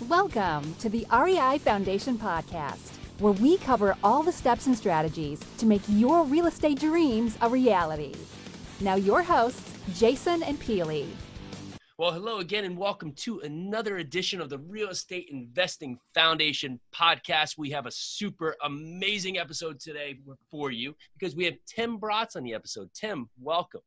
Welcome to the REI Foundation Podcast, where we cover all the steps and strategies to make your real estate dreams a reality. Now, your hosts, Jason and Pili. Well, hello again, and welcome to another edition of the Real Estate Investing Foundation podcast. We have a super amazing episode today for you because we have Tim Bratz on the episode. Tim, welcome.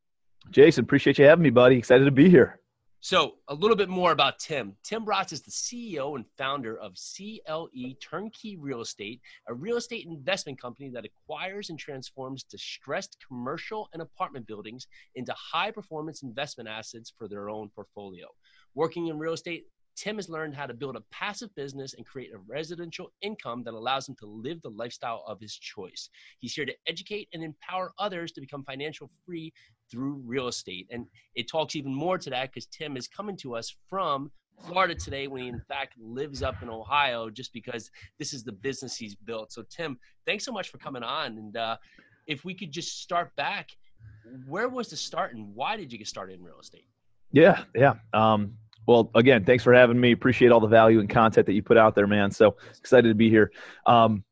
Jason, appreciate you having me, buddy. Excited to be here. So, a little bit more about Tim. Tim Bratz is the CEO and founder of CLE Turnkey Real Estate, a real estate investment company that acquires and transforms distressed commercial and apartment buildings into high performance investment assets for their own portfolio. Working in real estate, Tim has learned how to build a passive business and create a residential income that allows him to live the lifestyle of his choice. He's here to educate and empower others to become financial free through real estate. And it talks even more to that because Tim is coming to us from Florida today when he in fact lives up in Ohio just because this is the business he's built. So Tim, thanks so much for coming on. And uh, if we could just start back, where was the start and why did you get started in real estate? Yeah, yeah. Um, well, again, thanks for having me. Appreciate all the value and content that you put out there, man. So excited to be here. Um,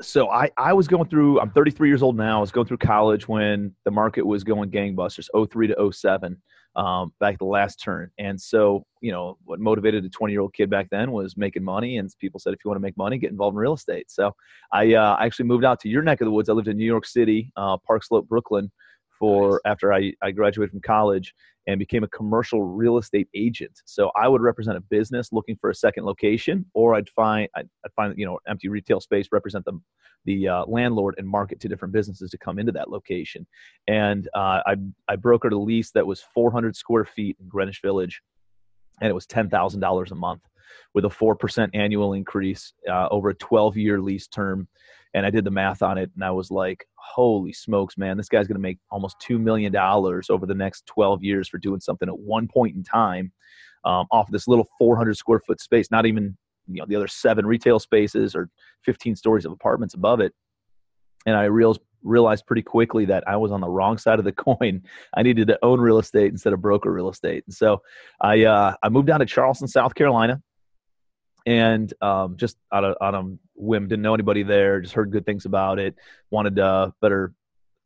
so I, I was going through i'm 33 years old now. I was going through college when the market was going gangbusters 03 to 07 um, back the last turn. And so you know what motivated a 20 year old kid back then was making money and people said if you want to make money get involved in real estate. So i uh, actually moved out to your neck of the woods. I lived in new york city uh, park slope brooklyn for nice. after I, I graduated from college and became a commercial real estate agent. So I would represent a business looking for a second location, or I'd find I'd, I'd find you know empty retail space, represent the the uh, landlord, and market to different businesses to come into that location. And uh, I I brokered a lease that was 400 square feet in Greenwich Village, and it was ten thousand dollars a month, with a four percent annual increase uh, over a 12 year lease term and I did the math on it, and I was like, "Holy smokes, man! This guy's going to make almost two million dollars over the next 12 years for doing something at one point in time, um, off of this little 400 square foot space. Not even you know the other seven retail spaces or 15 stories of apartments above it." And I realized realized pretty quickly that I was on the wrong side of the coin. I needed to own real estate instead of broker real estate. And so I uh, I moved down to Charleston, South Carolina and um, just out of on a whim, didn't know anybody there, just heard good things about it, wanted uh, better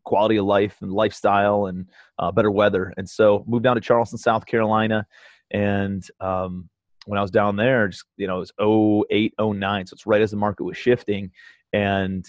quality of life and lifestyle and uh, better weather, and so moved down to Charleston, South Carolina, and um, when I was down there, just you know, it was 08, 09, so it's right as the market was shifting, and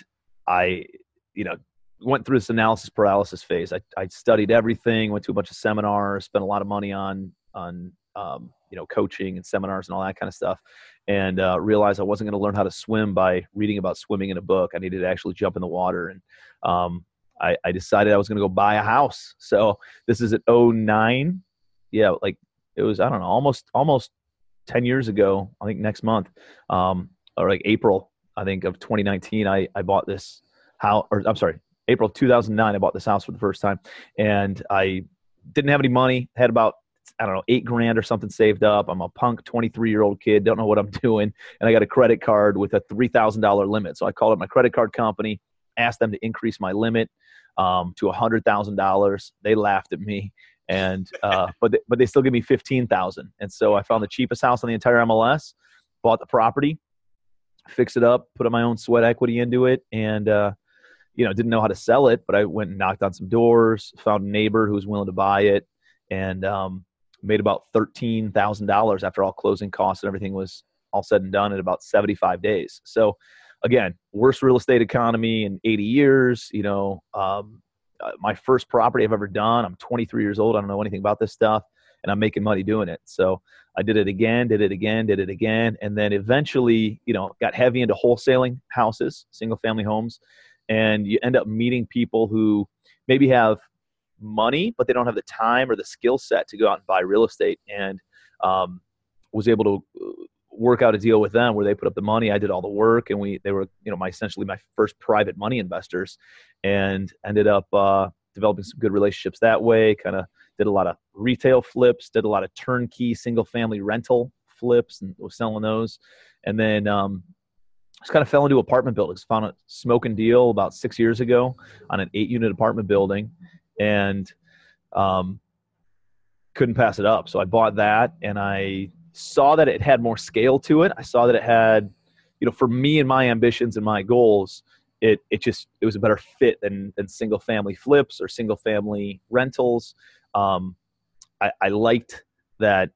I, you know, went through this analysis paralysis phase. I, I studied everything, went to a bunch of seminars, spent a lot of money on on um, you know coaching and seminars and all that kind of stuff and uh, realized i wasn't going to learn how to swim by reading about swimming in a book. I needed to actually jump in the water and um, I, I, decided i was going to go buy a house. So this is at 09 yeah like it was i don't know almost almost 10 years ago i think next month um, or like april i think of 2019 i, I bought this house or i'm sorry april 2009 i bought this house for the first time and i didn't have any money had about I don't know, eight grand or something saved up. I'm a punk 23 year old kid, don't know what I'm doing. And I got a credit card with a $3,000 limit. So I called up my credit card company, asked them to increase my limit um, to $100,000. They laughed at me. And, uh, but, they, but they still give me 15,000. And so I found the cheapest house on the entire MLS, bought the property, fixed it up, put my own sweat equity into it. And, uh, you know, didn't know how to sell it, but I went and knocked on some doors, found a neighbor who was willing to buy it. And, um, made about thirteen thousand dollars after all closing costs and everything was all said and done in about 75 days. So again, worst real estate economy in 80 years. You know, um, uh, my first property I've ever done. I'm 23 years old. I don't know anything about this stuff, and I'm making money doing it. So I did it again, did it again, did it again, and then eventually, you know, got heavy into wholesaling houses, single family homes, and you end up meeting people who maybe have money, but they don't have the time or the skill set to go out and buy real estate. And um, was able to uh, work out a deal with them where they put up the money, I did all the work, and we they were you know my essentially my first private money investors, and ended up uh, developing some good relationships that way. Kind of did a lot of retail flips, did a lot of turnkey single family rental flips, and was selling those, and then. Um, just kind of fell into apartment buildings. Found a smoking deal about six years ago on an eight unit apartment building and um, couldn't pass it up. So I bought that and I saw that it had more scale to it. I saw that it had, you know, for me and my ambitions and my goals, it it just it was a better fit than than single family flips or single family rentals. Um, I, I liked that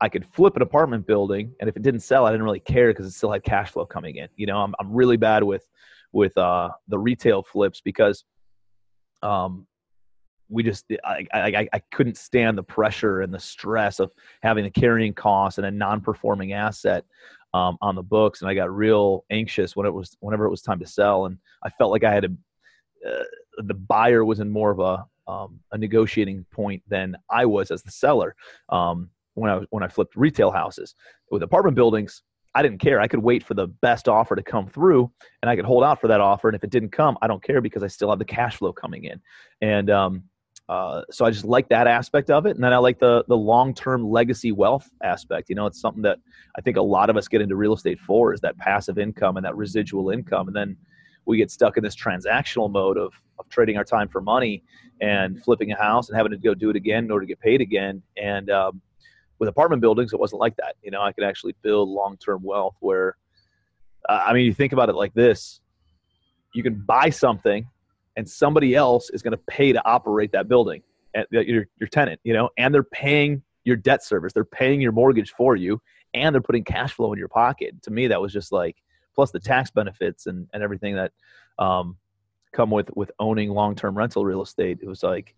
I could flip an apartment building, and if it didn't sell, I didn't really care because it still had cash flow coming in. You know, I'm I'm really bad with with uh, the retail flips because um, we just I, I I couldn't stand the pressure and the stress of having the carrying costs and a non-performing asset um, on the books, and I got real anxious when it was whenever it was time to sell, and I felt like I had a uh, the buyer was in more of a um, a negotiating point than I was as the seller um, when I when I flipped retail houses with apartment buildings. I didn't care. I could wait for the best offer to come through, and I could hold out for that offer. And if it didn't come, I don't care because I still have the cash flow coming in. And um, uh, so I just like that aspect of it, and then I like the the long term legacy wealth aspect. You know, it's something that I think a lot of us get into real estate for is that passive income and that residual income, and then we get stuck in this transactional mode of of trading our time for money and flipping a house and having to go do it again in order to get paid again. And um, with apartment buildings, it wasn't like that. You know, I could actually build long term wealth where, uh, I mean, you think about it like this: you can buy something and somebody else is going to pay to operate that building your, your tenant you know? And they're paying your debt service they're paying your mortgage for you and they're putting cash flow in your pocket. To me that was just like plus the tax benefits and, and everything that um, come with with owning long-term rental real estate it was like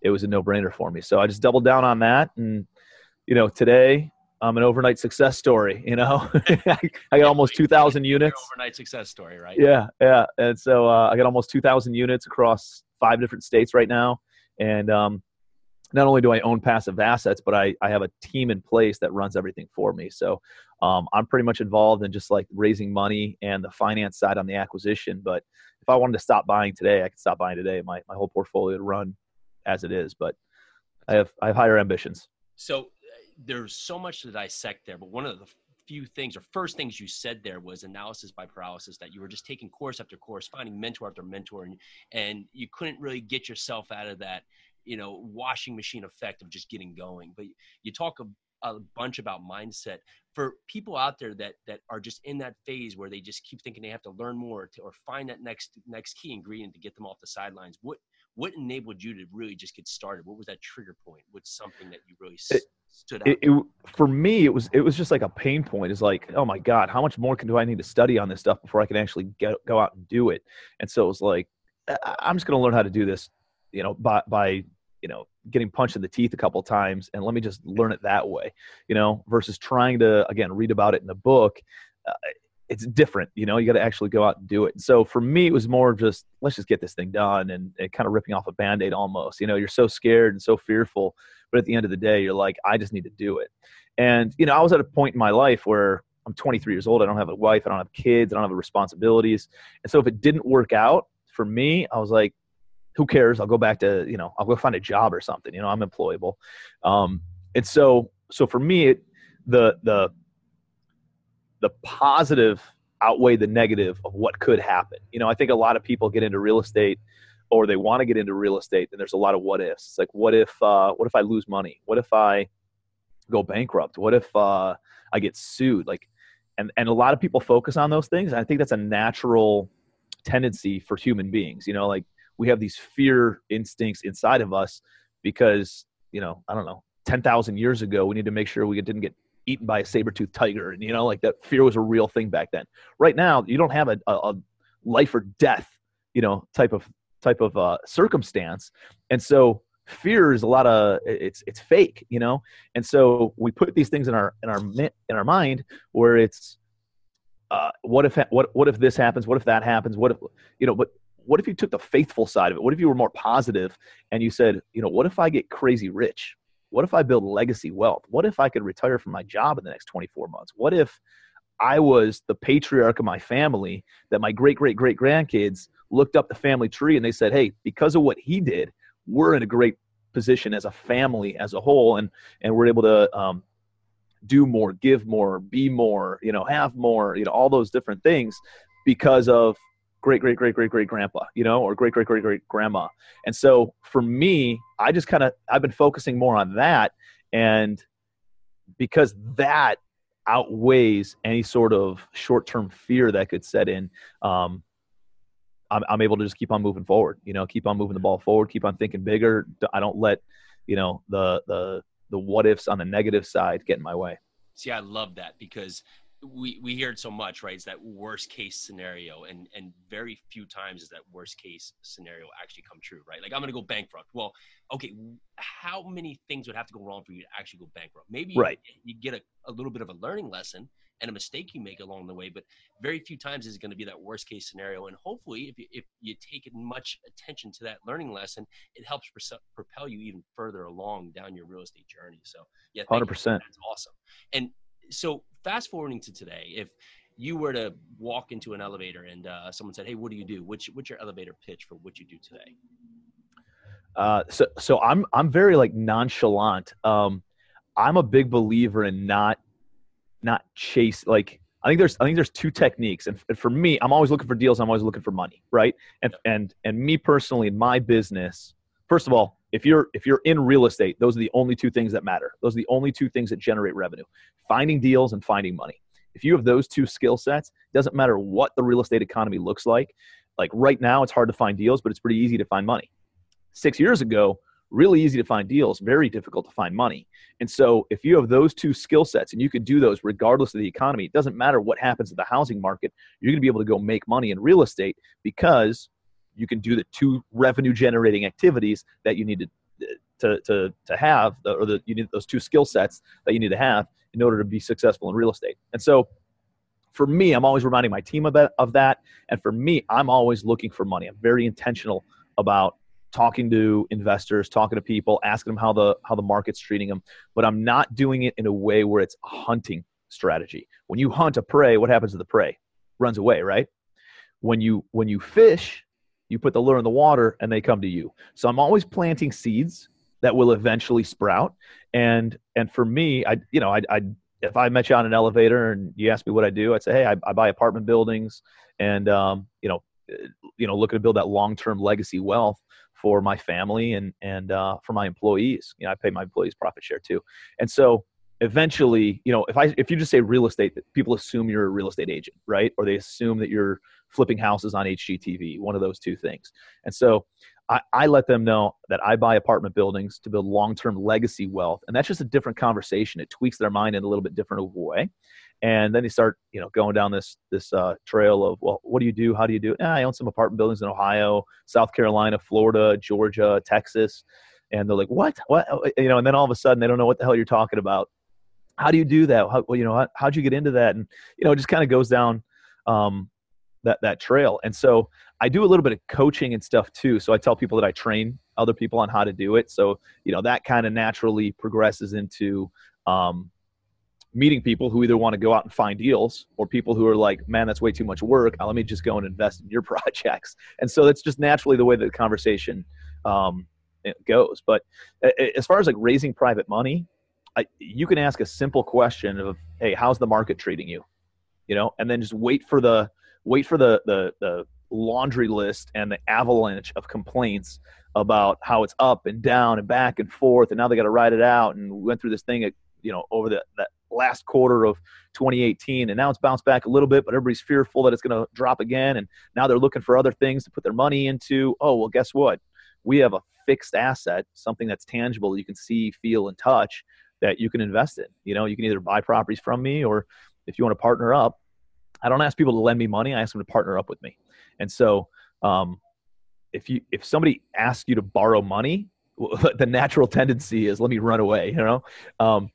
it was a no-brainer for me. So i just doubled down on that and you know today I'm an overnight success story. You know, I got almost 2,000 units. Overnight success story, right? Yeah, yeah. And so uh, I got almost 2,000 units across five different states right now. And um, not only do I own passive assets, but I, I have a team in place that runs everything for me. So um, I'm pretty much involved in just like raising money and the finance side on the acquisition. But if I wanted to stop buying today, I could stop buying today. My my whole portfolio to run as it is. But I have I have higher ambitions. So there's so much to dissect there, but one of the few things or first things you said there was analysis by paralysis that you were just taking course after course finding mentor after mentor and, and you couldn't really get yourself out of that you know washing machine effect of just getting going. But you talk a, a bunch about mindset. For people out there that that are just in that phase where they just keep thinking they have to learn more to, or find that next next key ingredient to get them off the sidelines what what enabled you to really just get started? What was that trigger point? What's something that you really it, stood out? It, it, for me, it was it was just like a pain point. It's like, oh my god, how much more can do I need to study on this stuff before I can actually get go out and do it? And so it was like, I'm just going to learn how to do this, you know, by by you know getting punched in the teeth a couple times, and let me just learn it that way, you know, versus trying to again read about it in a book. Uh, it's different, you know. You got to actually go out and do it. So for me, it was more just let's just get this thing done, and, kind of ripping off a band aid almost. You know, you're so scared and so fearful but at the end of the day, you're like, I just need to do it. And, you know, I was at a point in my life where I'm 23 years old. I don't have a wife. I don't have kids. I don't have responsibilities. And so if it didn't work out for me, I was like, who cares? I'll go back to, you know, I'll go find a job or something. You know, I'm employable. Um, and so, so for me, it, the, the, the positive outweigh the negative of what could happen. You know, I think a lot of people get into real estate or they want to get into real estate and there's a lot of what ifs. It's like what if uh, what if i lose money? What if i go bankrupt? What if uh, i get sued? Like and and a lot of people focus on those things i think that's a natural tendency for human beings you know like we have these fear instincts inside of us because you know i don't know 10,000 years ago we need to make sure we didn't get eaten by a saber-toothed tiger and you know like that fear was a real thing back then. Right now you don't have a, a, a life or death you know type of type of uh, circumstance and so fear is a lot of it's it's fake you know? And so we put these things in our in our in our mind where it's uh, what if what what if this happens? What if that happens? What if you know but what if you took the faithful side of it? What if you were more positive and you said you know what if i get crazy rich what if i build legacy wealth what if i could retire from my job in the next 24 months what if i was the patriarch of my family that my great great great grandkids looked up the family tree and they said, hey, because of what he did, we're in a great position as a family as a whole, and and we're able to um, do more, give more, be more, you know, have more, you know, all those different things because of great great great great great grandpa, you know, or great great great great grandma. And so for me, I just kind of I've been focusing more on that and because that outweighs any sort of short-term fear that could set in um, I'm, I'm able to just keep on moving forward you know keep on moving the ball forward keep on thinking bigger. I don't let you know the the the what ifs on the negative side get in my way. See i love that because we we hear it so much, right? It's that worst case scenario, and and very few times is that worst case scenario actually come true, right? Like I'm gonna go bankrupt. Well, okay, how many things would have to go wrong for you to actually go bankrupt? Maybe right. you, you get a, a little bit of a learning lesson and a mistake you make along the way, but very few times is it going to be that worst case scenario. And hopefully, if you, if you take much attention to that learning lesson, it helps propel you even further along down your real estate journey. So yeah, hundred percent, that's awesome. And so fast forwarding to today, if you were to walk into an elevator and uh, someone said, "Hey, what do you do? What's, what's your elevator pitch for what you do today?" Uh, so, so I'm I'm very like nonchalant. Um, I'm a big believer in not not chase like I think there's I think there's two techniques, and, and for me, I'm always looking for deals. I'm always looking for money, right? And and and me personally, in my business, first of all, if you're if you're in real estate those are the only two things that matter. Those are the only two things that generate revenue finding deals and finding money. If you have those two skill sets it doesn't matter what the real estate economy looks like like right now it's hard to find deals but it's pretty easy to find money. Six years ago really easy to find deals very difficult to find money. And so if you have those two skill sets and you can do those regardless of the economy it doesn't matter what happens to the housing market you're going to be able to go make money in real estate because you can do the two revenue generating activities that you need to to to, to have or the you need those two skill sets that you need to have in order to be successful in real estate. And so for me i'm always reminding my team of that of that. And for me i'm always looking for money. I'm very intentional about talking to investors talking to people asking them how the how the market's treating them but i'm not doing it in a way where it's a hunting strategy. When you hunt a prey what happens to the prey? Runs away right? When you when you fish you put the lure in the water and they come to you. So I'm always planting seeds that will eventually sprout. And and for me, I you know I I if I met you on an elevator and you asked me what I do, I'd say, hey, I, I buy apartment buildings and um, you know you know looking to build that long term legacy wealth for my family and and uh, for my employees. You know, I pay my employees profit share too, and so eventually, you know, if I if you just say real estate, people assume you're a real estate agent, right? Or they assume that you're flipping houses on HGTV, one of those two things. And so I, I let them know that I buy apartment buildings to build long-term legacy wealth, and that's just a different conversation. It tweaks their mind in a little bit different of a way, and then they start, you know, going down this this uh, trail of, well, what do you do? How do you do it? Ah, I own some apartment buildings in Ohio, South Carolina, Florida, Georgia, Texas, and they're like, what? What? You know, and then all of a sudden they don't know what the hell you're talking about how do you do that? How, you know, how, how'd you get into that? And, you know, it just kind of goes down um, that, that trail. And so I do a little bit of coaching and stuff too. So I tell people that I train other people on how to do it. So, you know, that kind of naturally progresses into um, meeting people who either want to go out and find deals or people who are like, man, that's way too much work. let me just go and invest in your projects. And so that's just naturally the way that the conversation um, goes. But as far as like raising private money, You can ask a simple question of, "Hey, how's the market treating you?" You know, and then just wait for the wait for the the the laundry list and the avalanche of complaints about how it's up and down and back and forth, and now they got to ride it out. And we went through this thing, at, you know, over the that last quarter of 2018, and now it's bounced back a little bit, but everybody's fearful that it's going to drop again, and now they're looking for other things to put their money into. Oh, well, guess what? We have a fixed asset, something that's tangible, you can see, feel, and touch that you can invest in. You know, you can either buy properties from me or if you want to partner up, I don't ask people to lend me money. I ask them to partner up with me. And so, um, if you if somebody asks you to borrow money, the natural tendency is let me run away. You know, um,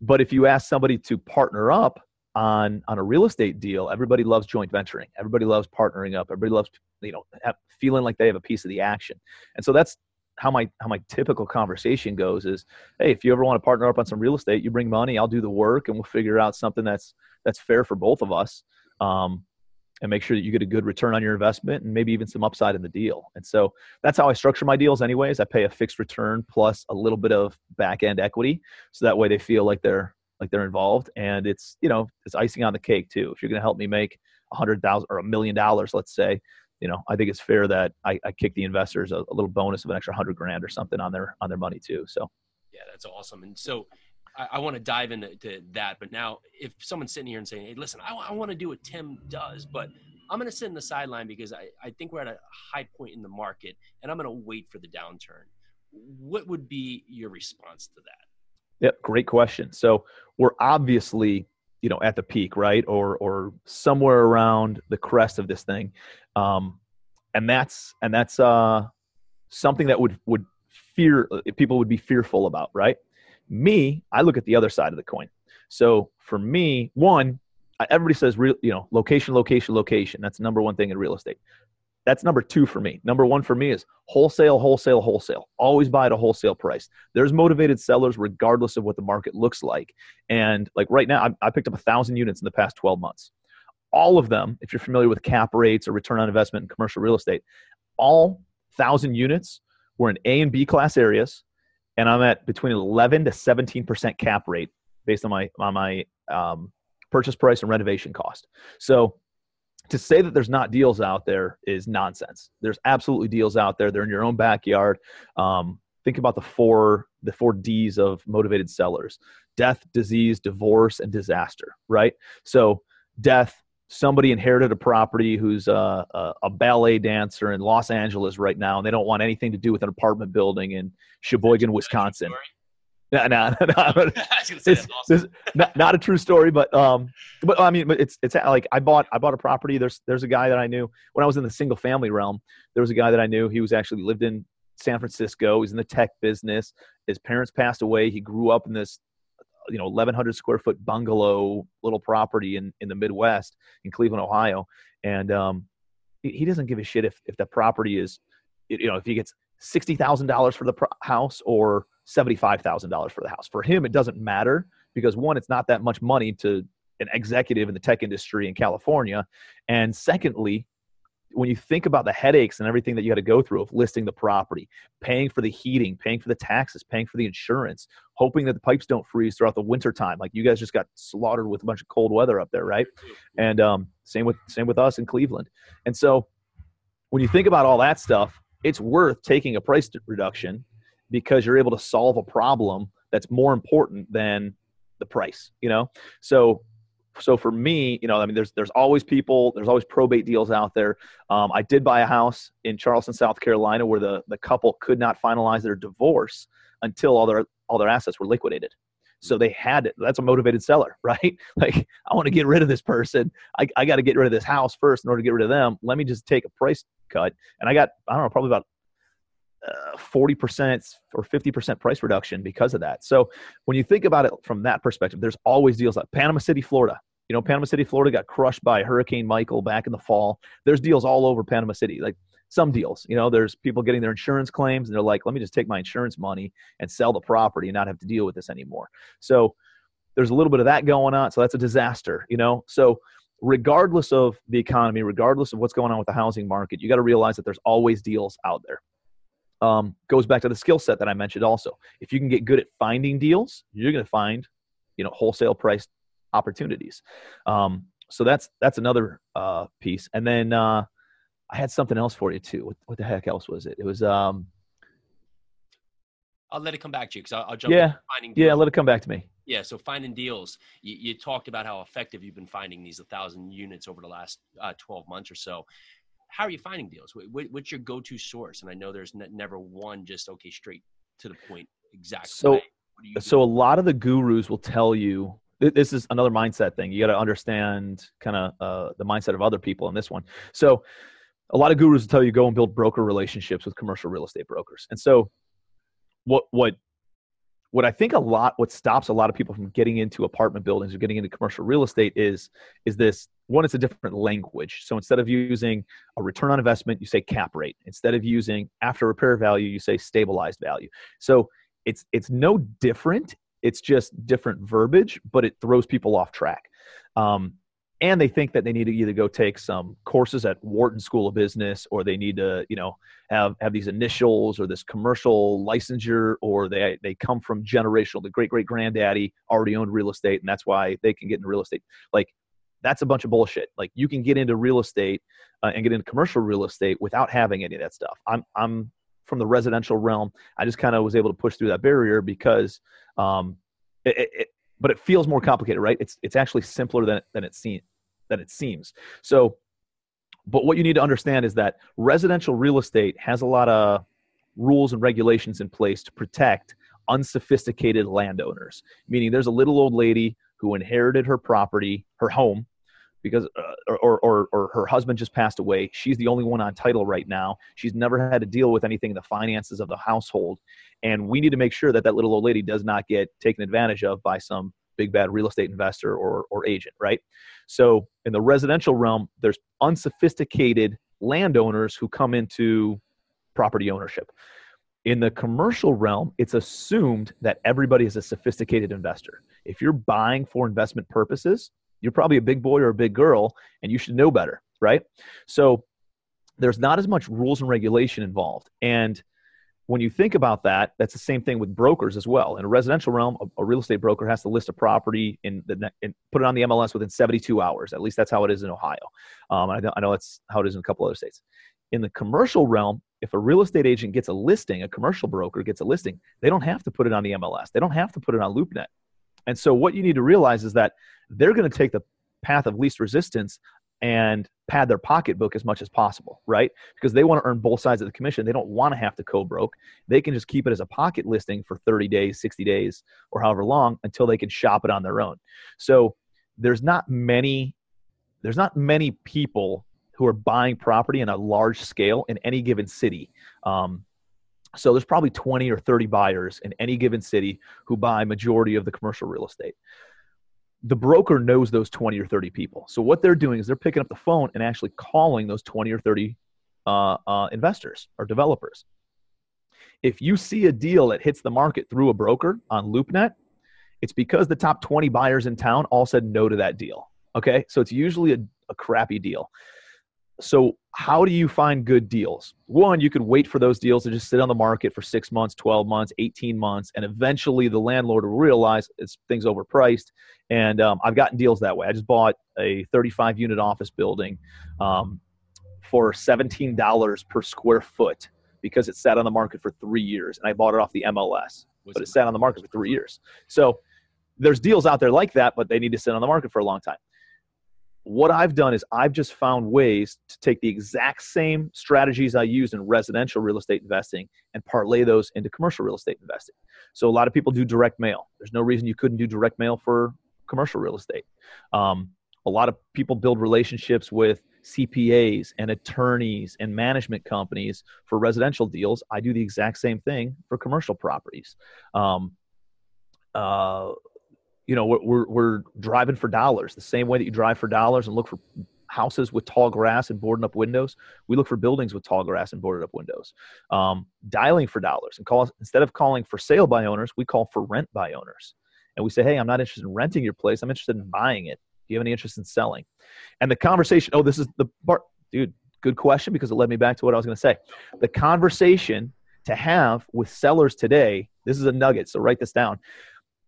but if you ask somebody to partner up on on a real estate deal, everybody loves joint venturing. Everybody loves partnering up. Everybody loves you know feeling like they have a piece of the action. And so that's how my how my typical conversation goes is hey if you ever want to partner up on some real estate you bring money i'll do the work and we'll figure out something that's that's fair for both of us um, and make sure that you get a good return on your investment and maybe even some upside in the deal. And so that's how i structure my deals anyways. I pay a fixed return plus a little bit of back end equity so that way they feel like they're like they're involved and it's you know it's icing on the cake too. If you're going to help me make a hundred thousand or a million dollars let's say you know, I think it's fair that I, I kick the investors a, a, little bonus of an extra hundred grand or something on their on their money too. So, yeah, that's awesome. And so, I, I want to dive into that. But now, if someone's sitting here and saying, "Hey, listen, I, I want to do what Tim does," but I'm going to sit in the sideline because I, I think we're at a high point in the market, and I'm going to wait for the downturn. What would be your response to that? Yep, great question. So we're obviously you know at the peak right or or somewhere around the crest of this thing um and that's and that's uh something that would would fear people would be fearful about right me, I look at the other side of the coin. So for me, one, everybody says real, you know, location, location, location. That's number one thing in real estate. That's number two for me. Number one for me is wholesale, wholesale, wholesale. Always buy at a wholesale price. There's motivated sellers regardless of what the market looks like. And like right now, I, I picked up a thousand units in the past 12 months. All of them, if you're familiar with cap rates or return on investment in commercial real estate, all thousand units were in A and B class areas and I'm at between 11 to 17 percent cap rate based on my on my um, purchase price and renovation cost. So to say that there's not deals out there is nonsense. There's absolutely deals out there. They're in your own backyard. Um, think about the four the four D's of motivated sellers: death, disease, divorce, and disaster. Right. So death, somebody inherited a property who's a, a, a, ballet dancer in Los Angeles right now, and they don't want anything to do with an apartment building in Sheboygan, Wisconsin. No, no, no, no. it's, awesome. not, not, a true story, but um, but I mean, it's it's like I bought I bought a property. There's there's a guy that I knew when I was in the single family realm. There was a guy that I knew. He was actually lived in San Francisco. He's in the tech business. His parents passed away. He grew up in this you know 1100 square foot bungalow little property in in the midwest in cleveland ohio. And um, he, doesn't give a shit if if the property is you know if he gets $60000 for the pro- house or $75000 for the house. For him it doesn't matter because one it's not that much money to an executive in the tech industry in california. And secondly when you think about the headaches and everything that you got to go through of listing the property, paying for the heating, paying for the taxes, paying for the insurance, hoping that the pipes don't freeze throughout the winter time, like you guys just got slaughtered with a bunch of cold weather up there, right? And um, same with same with us in Cleveland. And so when you think about all that stuff, it's worth taking a price reduction because you're able to solve a problem that's more important than the price, you know? So so for me, you know, I mean, there's there's always people, there's always probate deals out there. Um, I did buy a house in Charleston, South Carolina, where the the couple could not finalize their divorce until all their all their assets were liquidated. So they had it. That's a motivated seller, right? Like, I want to get rid of this person. I, I got to get rid of this house first in order to get rid of them. Let me just take a price cut. And I got, I don't know, probably about uh, 40% or 50% price reduction because of that. So when you think about it from that perspective, there's always deals like Panama City, Florida. You know, Panama City, Florida got crushed by Hurricane Michael back in the fall. There's deals all over Panama City. Like some deals, you know, there's people getting their insurance claims and they're like, let me just take my insurance money and sell the property and not have to deal with this anymore. So there's a little bit of that going on. So that's a disaster, you know? So regardless of the economy, regardless of what's going on with the housing market, you got to realize that there's always deals out there. Um, goes back to the skill set that I mentioned also. If you can get good at finding deals, you're going to find, you know, wholesale priced opportunities. Um, so that's that's another uh, piece. And then uh, I had something else for you too. What, what the heck else was it? It was. Um, I'll let it come back to you because I'll, I'll, jump. Yeah, yeah, let it come back to me. Yeah, so finding deals. You, you, talked about how effective you've been finding these 1,000 units over the last uh, 12 months or so. How are you finding deals? What, what's your go-to source? And I know there's ne- never one just okay straight to the point exact. So, so a lot of the gurus will tell you this is another mindset thing. You got to understand kind of uh, the mindset of other people in this one. So, a lot of gurus will tell you go and build broker relationships with commercial real estate brokers. And so, what what what I think a lot what stops a lot of people from getting into apartment buildings or getting into commercial real estate is is this one it's a different language. So instead of using a return on investment, you say cap rate. Instead of using after repair value, you say stabilized value. So it's it's no different it's just different verbiage, but it throws people off track. Um, and they think that they need to either go take some courses at Wharton School of Business, or they need to, you know, have have these initials or this commercial licensure, or they they come from generational. The great great granddaddy already owned real estate, and that's why they can get into real estate. Like that's a bunch of bullshit. Like you can get into real estate uh, and get into commercial real estate without having any of that stuff. I'm I'm from the residential realm. I just kind of was able to push through that barrier because um, it, it, but it feels more complicated, right? It's it's actually simpler than than it seems than it seems. So, but what you need to understand is that residential real estate has a lot of rules and regulations in place to protect unsophisticated landowners. Meaning, there's a little old lady who inherited her property, her home, because uh, or, or or her husband just passed away. She's the only one on title right now. She's never had to deal with anything in the finances of the household, and we need to make sure that that little old lady does not get taken advantage of by some big bad real estate investor or or agent, right? So in the residential realm, there's unsophisticated landowners who come into property ownership. In the commercial realm, it's assumed that everybody is a sophisticated investor. If you're buying for investment purposes, you're probably a big boy or a big girl and you should know better, right? So there's not as much rules and regulation involved. And when you think about that, that's the same thing with brokers as well. In a residential realm, a, a real estate broker has to list a property and put it on the MLS within 72 hours. At least that's how it is in Ohio. Um, I, I know that's how it is in a couple other states. In the commercial realm, if a real estate agent gets a listing, a commercial broker gets a listing, they don't have to put it on the MLS. They don't have to put it on LoopNet. And so what you need to realize is that they're going to take the path of least resistance and pad their pocketbook as much as possible, right? Because they want to earn both sides of the commission. They don't want to have to co-broke. They can just keep it as a pocket listing for 30 days, 60 days, or however long until they can shop it on their own. So there's not many there's not many people who are buying property in a large scale in any given city. Um, so there's probably 20 or 30 buyers in any given city who buy majority of the commercial real estate the broker knows those 20 or 30 people. So what they're doing is they're picking up the phone and actually calling those 20 or 30 uh, uh, investors or developers. If you see a deal that hits the market through a broker on LoopNet, it's because the top 20 buyers in town all said no to that deal. Okay, so it's usually a, a crappy deal so how do you find good deals? One you could wait for those deals to just sit on the market for six months 12 months 18 months and eventually the landlord will realize it's things overpriced. And um, i've gotten deals that way. I just bought a 35 unit office building um, for $17 per square foot because it sat on the market for three years and i bought it off the mls but it sat on the market for three years. So there's deals out there like that but they need to sit on the market for a long time what I've done is I've just found ways to take the exact same strategies I use in residential real estate investing and parlay those into commercial real estate investing. So a lot of people do direct mail. There's no reason you couldn't do direct mail for commercial real estate. Um, a lot of people build relationships with CPAs and attorneys and management companies for residential deals. I do the exact same thing for commercial properties. Um, uh, you know we're, we're, driving for dollars. The same way that you drive for dollars and look for houses with tall grass and boarded up windows we look for buildings with tall grass and boarded up windows. Um, dialing for dollars and call instead of calling for sale by owners we call for rent by owners. And we say hey i'm not interested in renting your place. I'm interested in buying it. Do you have any interest in selling? And the conversation oh this is the part dude good question because it led me back to what i was going to say. The conversation to have with sellers today this is a nugget so write this down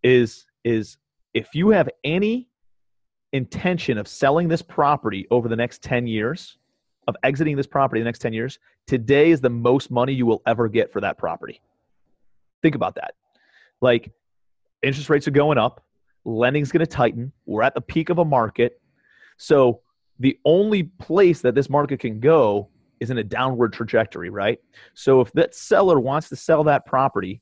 is is if you have any intention of selling this property over the next 10 years, of exiting this property the next 10 years, today is the most money you will ever get for that property. Think about that. Like interest rates are going up, lending's going to tighten, we're at the peak of a market. So the only place that this market can go is in a downward trajectory, right? So if that seller wants to sell that property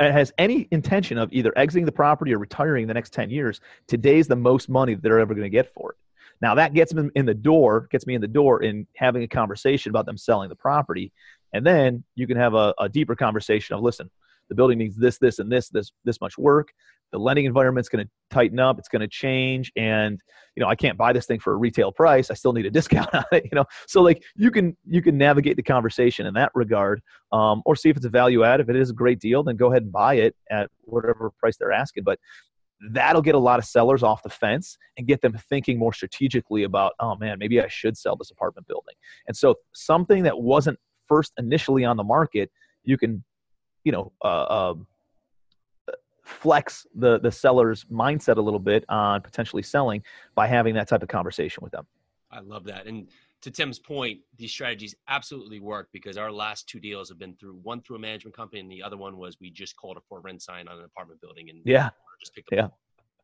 has any intention of either exiting the property or retiring in the next 10 years, today's the most money that they're ever going to get for it. Now that gets them in the door, gets me in the door in having a conversation about them selling the property. And then you can have a, a deeper conversation of listen, the building needs this, this, and this, this, this much work the lending environment's going to tighten up it's going to change and you know i can't buy this thing for a retail price i still need a discount on it you know? So like you can you can navigate the conversation in that regard um, or see if it's a value add. If it is a great deal then go ahead and buy it at whatever price they're asking but that'll get a lot of sellers off the fence and get them thinking more strategically about oh man maybe i should sell this apartment building. And so something that wasn't first initially on the market you can you know uh, um, flex the the seller's mindset a little bit on potentially selling by having that type of conversation with them. I love that. And to Tim's point, these strategies absolutely work because our last two deals have been through one through a management company, and the other one was we just called a for rent sign on an apartment building, and yeah, just picked up yeah.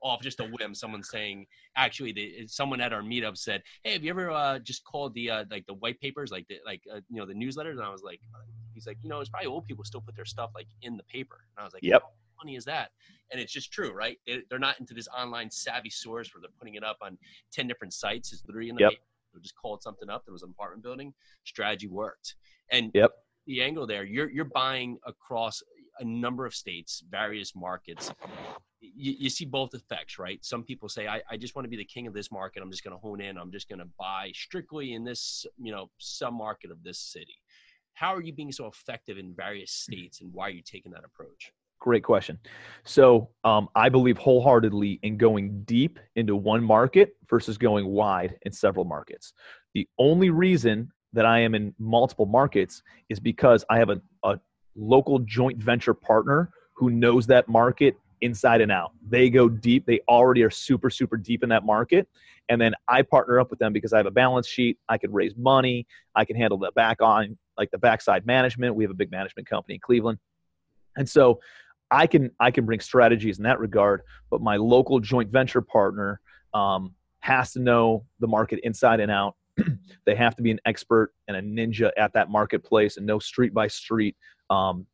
off just a whim. Someone saying, actually, the, someone at our meetup said, "Hey, have you ever uh, just called the uh, like the white papers, like the like uh, you know the newsletters?" And I was like, he's like, you know, it's probably old people still put their stuff like in the paper. And I was like, yep. How funny is that? And it's just true, right? They, are not into this online savvy source where they're putting it up on ten different sites. It's literally in the yep. paper just called something up. There was an apartment building. Strategy worked. And yep. the angle there, you're you're buying across a number of states, various markets. You, you, see both effects, right? Some people say, I, I just want to be the king of this market. I'm just going to hone in. I'm just going to buy strictly in this, you know, some market of this city. How are you being so effective in various states and why are you taking that approach? Great question. So um, I believe wholeheartedly in going deep into one market versus going wide in several markets. The only reason that I am in multiple markets is because I have a, a local joint venture partner who knows that market inside and out. They go deep. They already are super, super deep in that market. And then I partner up with them because I have a balance sheet. I can raise money. I can handle the back on, like the backside management. We have a big management company in Cleveland. And so I can I can bring strategies in that regard, but my local joint venture partner um, has to know the market inside and out. they have to be an expert and a ninja at that marketplace and know street by street um,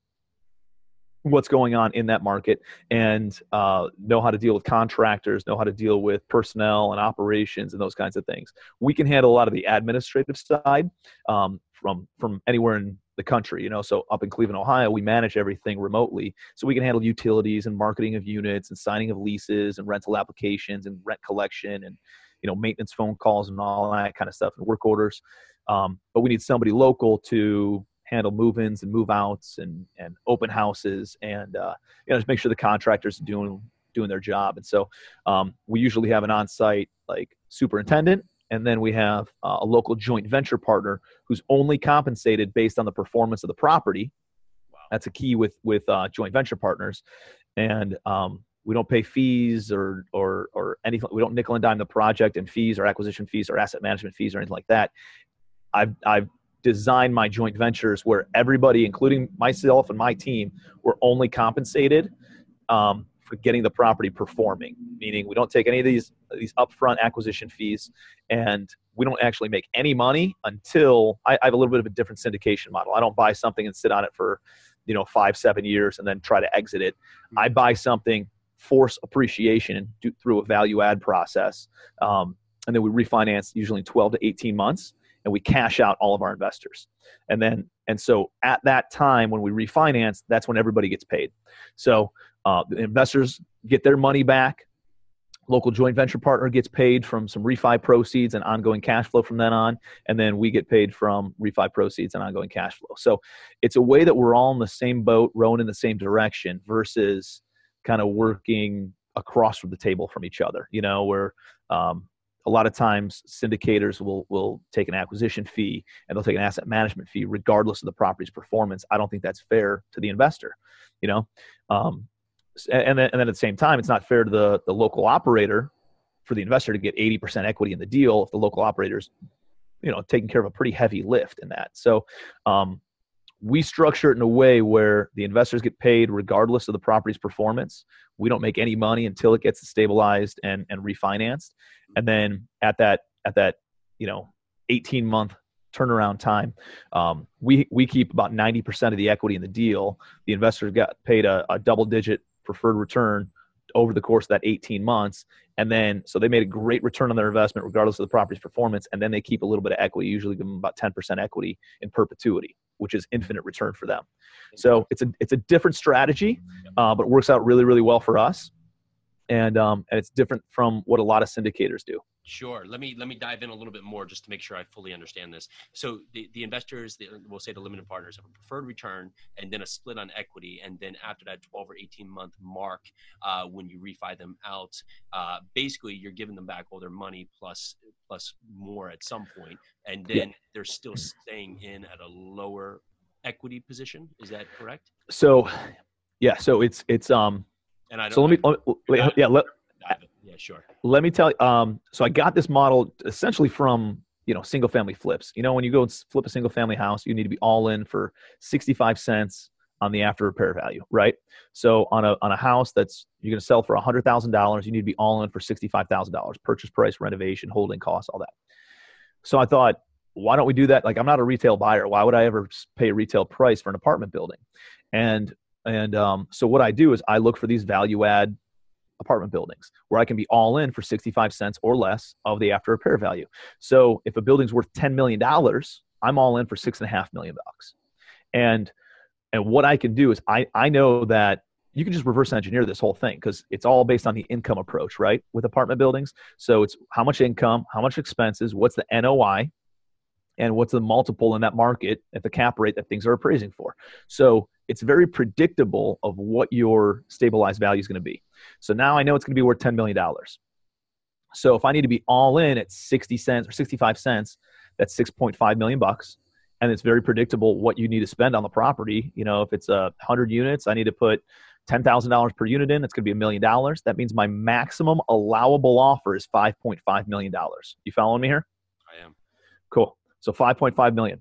what's going on in that market and uh, know how to deal with contractors, know how to deal with personnel and operations and those kinds of things. We can handle a lot of the administrative side um, from from anywhere in the country you know? So up in cleveland ohio we manage everything remotely so we can handle utilities and marketing of units and signing of leases and rental applications and rent collection and you know maintenance phone calls and all that kind of stuff and work orders. Um, but we need somebody local to handle move-ins and move-outs and and open houses and uh, you know just make sure the contractors are doing doing their job. And so um, we usually have an on-site like superintendent and then we have uh, a local joint venture partner who's only compensated based on the performance of the property. Wow. That's a key with with uh, joint venture partners, and um, we don't pay fees or or or anything. We don't nickel and dime the project and fees or acquisition fees or asset management fees or anything like that. I've I've designed my joint ventures where everybody, including myself and my team, were only compensated um, for getting the property performing. Meaning, we don't take any of these these upfront acquisition fees, and we don't actually make any money until I, I have a little bit of a different syndication model. I don't buy something and sit on it for, you know, five seven years and then try to exit it. Mm-hmm. I buy something, force appreciation do, through a value add process, um, and then we refinance usually in 12 to 18 months, and we cash out all of our investors, and then and so at that time when we refinance, that's when everybody gets paid. So uh, investors get their money back. Local joint venture partner gets paid from some refi proceeds and ongoing cash flow from then on, and then we get paid from refi proceeds and ongoing cash flow. So it's a way that we're all in the same boat, rowing in the same direction, versus kind of working across from the table from each other. You know, where um, a lot of times syndicators will will take an acquisition fee and they'll take an asset management fee regardless of the property's performance. I don't think that's fair to the investor. You know, um, and then, and then at the same time, it's not fair to the, the local operator for the investor to get 80% equity in the deal if the local operator's, you know, taking care of a pretty heavy lift in that. So um, we structure it in a way where the investors get paid regardless of the property's performance. We don't make any money until it gets stabilized and, and refinanced. And then at that, at that, you know, 18 month turnaround time. Um, we we keep about 90% of the equity in the deal. The investors got paid a, a double digit preferred return over the course of that 18 months. And then, so they made a great return on their investment, regardless of the property's performance. And then they keep a little bit of equity, usually give them about 10% equity in perpetuity, which is infinite return for them. So it's a, it's a different strategy, uh, but it works out really, really well for us. And, um, and it's different from what a lot of syndicators do. Sure. Let me let me dive in a little bit more just to make sure I fully understand this. So the, the investors, the, we'll say the limited partners, have a preferred return and then a split on equity, and then after that 12 or 18 month mark, uh, when you refi them out, uh, basically you're giving them back all their money plus plus more at some point, and then yeah. they're still staying in at a lower equity position. Is that correct? So, yeah. So it's it's um. And I don't. So let me, let me yeah let yeah, sure. Let me tell you. Um, so I got this model essentially from you know single family flips. You know when you go and flip a single family house you need to be all in for 65 cents on the after repair value right? So on a on a house that's you're going to sell for $100000 you need to be all in for $65000 purchase price renovation holding costs all that. So i thought why don't we do that? Like i'm not a retail buyer. Why would i ever pay a retail price for an apartment building? And and um, so what i do is i look for these value add apartment buildings where I can be all in for 65 cents or less of the after repair value. So if a building's worth $10 million, I'm all in for six and a half million bucks. And and what I can do is I, I know that you can just reverse engineer this whole thing because it's all based on the income approach, right? With apartment buildings. So it's how much income, how much expenses, what's the NOI, and what's the multiple in that market at the cap rate that things are appraising for. So it's very predictable of what your stabilized value is going to be. So now I know it's going to be worth $10 million. So if I need to be all in at 60 cents or 65 cents, that's 6.5 million bucks. And it's very predictable what you need to spend on the property. You know, if it's a hundred units, I need to put $10,000 per unit in. It's going to be a million dollars. That means my maximum allowable offer is $5.5 million. You following me here? I am. Cool. So 5.5 million.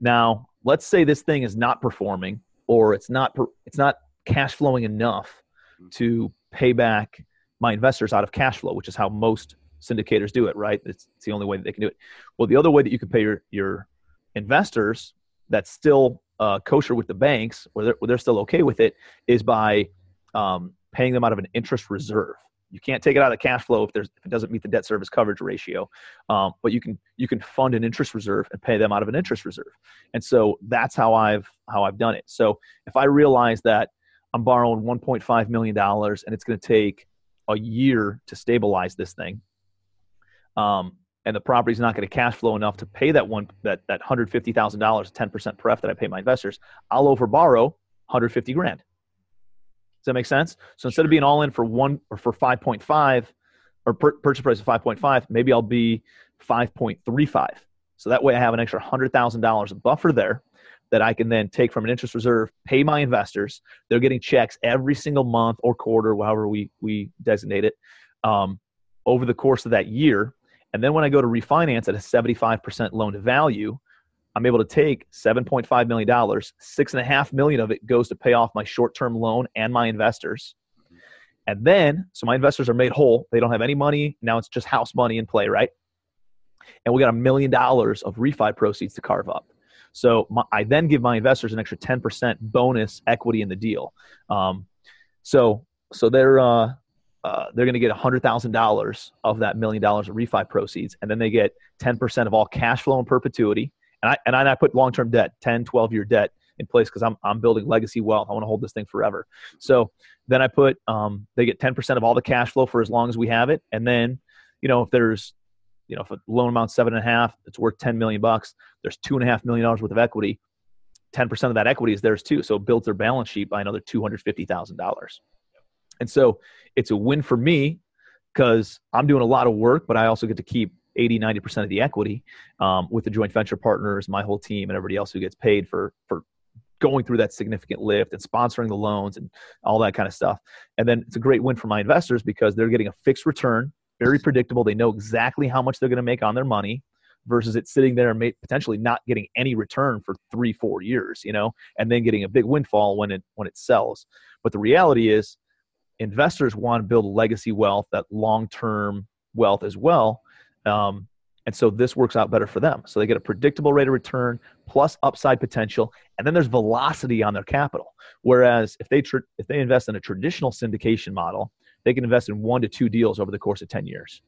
Now, let's say this thing is not performing or it's not it's not cash flowing enough mm-hmm. to pay back my investors out of cash flow, which is how most syndicators do it, right? It's, it's the only way that they can do it. Well, the other way that you can pay your, your investors that's still uh, kosher with the banks, where they're, they're still okay with it, is by um, paying them out of an interest reserve. You can't take it out of the cash flow if there's if it doesn't meet the debt service coverage ratio, um, but you can you can fund an interest reserve and pay them out of an interest reserve, and so that's how I've how I've done it. So if I realize that I'm borrowing 1.5 million dollars and it's going to take a year to stabilize this thing, um, and the property's not going to cash flow enough to pay that one that that hundred fifty thousand dollars, ten percent pref that I pay my investors, I'll over borrow 150 grand. Does that make sense? So instead of being all in for one or for 5.5 or per, purchase price of 5.5, maybe I'll be 5.35. So that way I have an extra $100,000 buffer there that I can then take from an interest reserve, pay my investors. They're getting checks every single month or quarter, however we, we designate it, um, over the course of that year. And then when I go to refinance at a 75% loan to value, I'm able to take $7.5 million, six and a half million of it goes to pay off my short term loan and my investors. And then, so my investors are made whole. They don't have any money. Now it's just house money in play, right? And we got a million dollars of refi proceeds to carve up. So my, I then give my investors an extra 10% bonus equity in the deal. Um, so, so they're, uh, uh, they're going to get $100,000 of that million dollars of refi proceeds. And then they get 10% of all cash flow in perpetuity and I and I put long term debt, 10, 12 year debt in place because I'm I'm building legacy wealth. I want to hold this thing forever. So then I put um, they get 10% of all the cash flow for as long as we have it, and then you know if there's you know if a loan amount seven and a half, it's worth 10 million bucks. There's two and a half million dollars worth of equity. 10% of that equity is theirs too. So it builds their balance sheet by another $250,000. And so it's a win for me because I'm doing a lot of work, but I also get to keep 80 90% of the equity um, with the joint venture partners my whole team and everybody else who gets paid for for going through that significant lift and sponsoring the loans and all that kind of stuff and then it's a great win for my investors because they're getting a fixed return very predictable they know exactly how much they're going to make on their money versus it sitting there and may, potentially not getting any return for three four years you know and then getting a big windfall when it when it sells but the reality is investors want to build legacy wealth that long term wealth as well um, and so this works out better for them. So they get a predictable rate of return plus upside potential, and then there's velocity on their capital. Whereas if they tr- if they invest in a traditional syndication model, they can invest in one to two deals over the course of 10 years.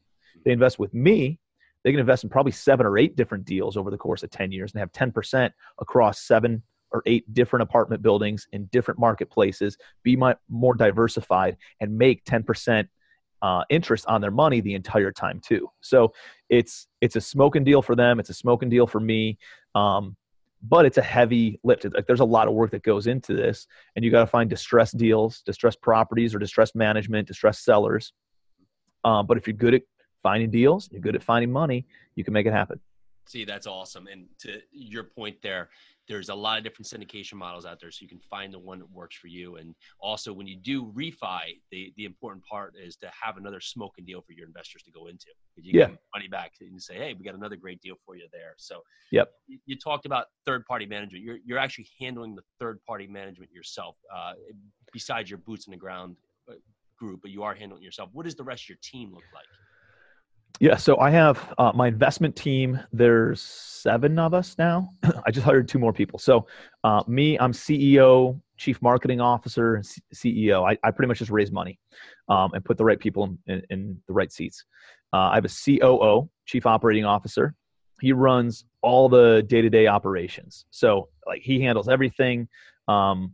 They invest with me, they can invest in probably seven or eight different deals over the course of 10 years and have 10% across seven or eight different apartment buildings in different marketplaces, be my, more diversified, and make 10% uh, interest on their money the entire time too. So it's it's a smoking deal for them. It's a smoking deal for me. Um, but it's a heavy lift. Like there's a lot of work that goes into this, and you got to find distressed deals, distressed properties, or distressed management, distressed sellers. Um, but if you're good at finding deals, you're good at finding money, you can make it happen. See, that's awesome. And to your point there, there's a lot of different syndication models out there, so you can find the one that works for you. And also, when you do refi, the the important part is to have another smoking deal for your investors to go into. You yeah. get money back and say, hey, we got another great deal for you there. So, yep. You, you talked about third party management. You're you're actually handling the third party management yourself, uh, besides your boots in the ground uh, group, but you are handling yourself. What does the rest of your team look like? Yeah, so I have uh, my investment team. There's seven of us now. I just hired two more people. So uh, me, I'm CEO, chief marketing officer, C- CEO. I, I, pretty much just raise money um, and put the right people in, in, in the right seats. Uh, I have a COO, chief operating officer. He runs all the day-to-day operations. So like he handles everything. Um,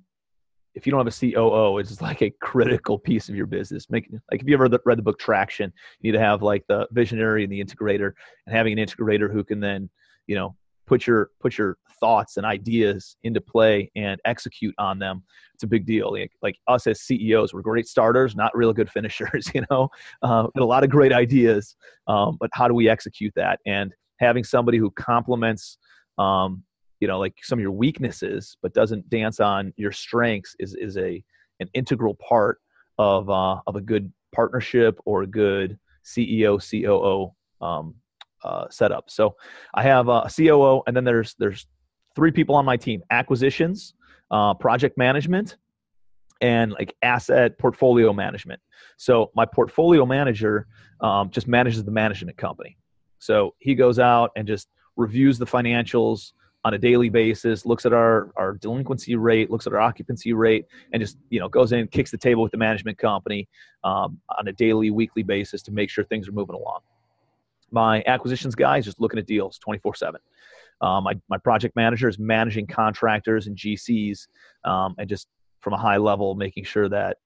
if you don't have a COO, it's like a critical piece of your business. Make like if you ever read the book Traction, you need to have like the visionary and the integrator, and having an integrator who can then, you know, put your put your thoughts and ideas into play and execute on them. It's a big deal. Like, like us as CEOs, we're great starters, not real good finishers. You know, uh, a lot of great ideas, um, but how do we execute that? And having somebody who complements um, you know like some of your weaknesses but doesn't dance on your strengths is is a an integral part of uh, of a good partnership or a good CEO COO um, uh, setup. So I have a COO, and then there's there's three people on my team: acquisitions, uh, project management, and like asset portfolio management. So my portfolio manager um, just manages the management company. So he goes out and just reviews the financials, on a daily basis, looks at our, our delinquency rate, looks at our occupancy rate, and just you know goes in, kicks the table with the management company um, on a daily, weekly basis to make sure things are moving along. My acquisitions guy is just looking at deals 24 7. Um, my, my project manager is managing contractors and GCs um, and just from a high level making sure that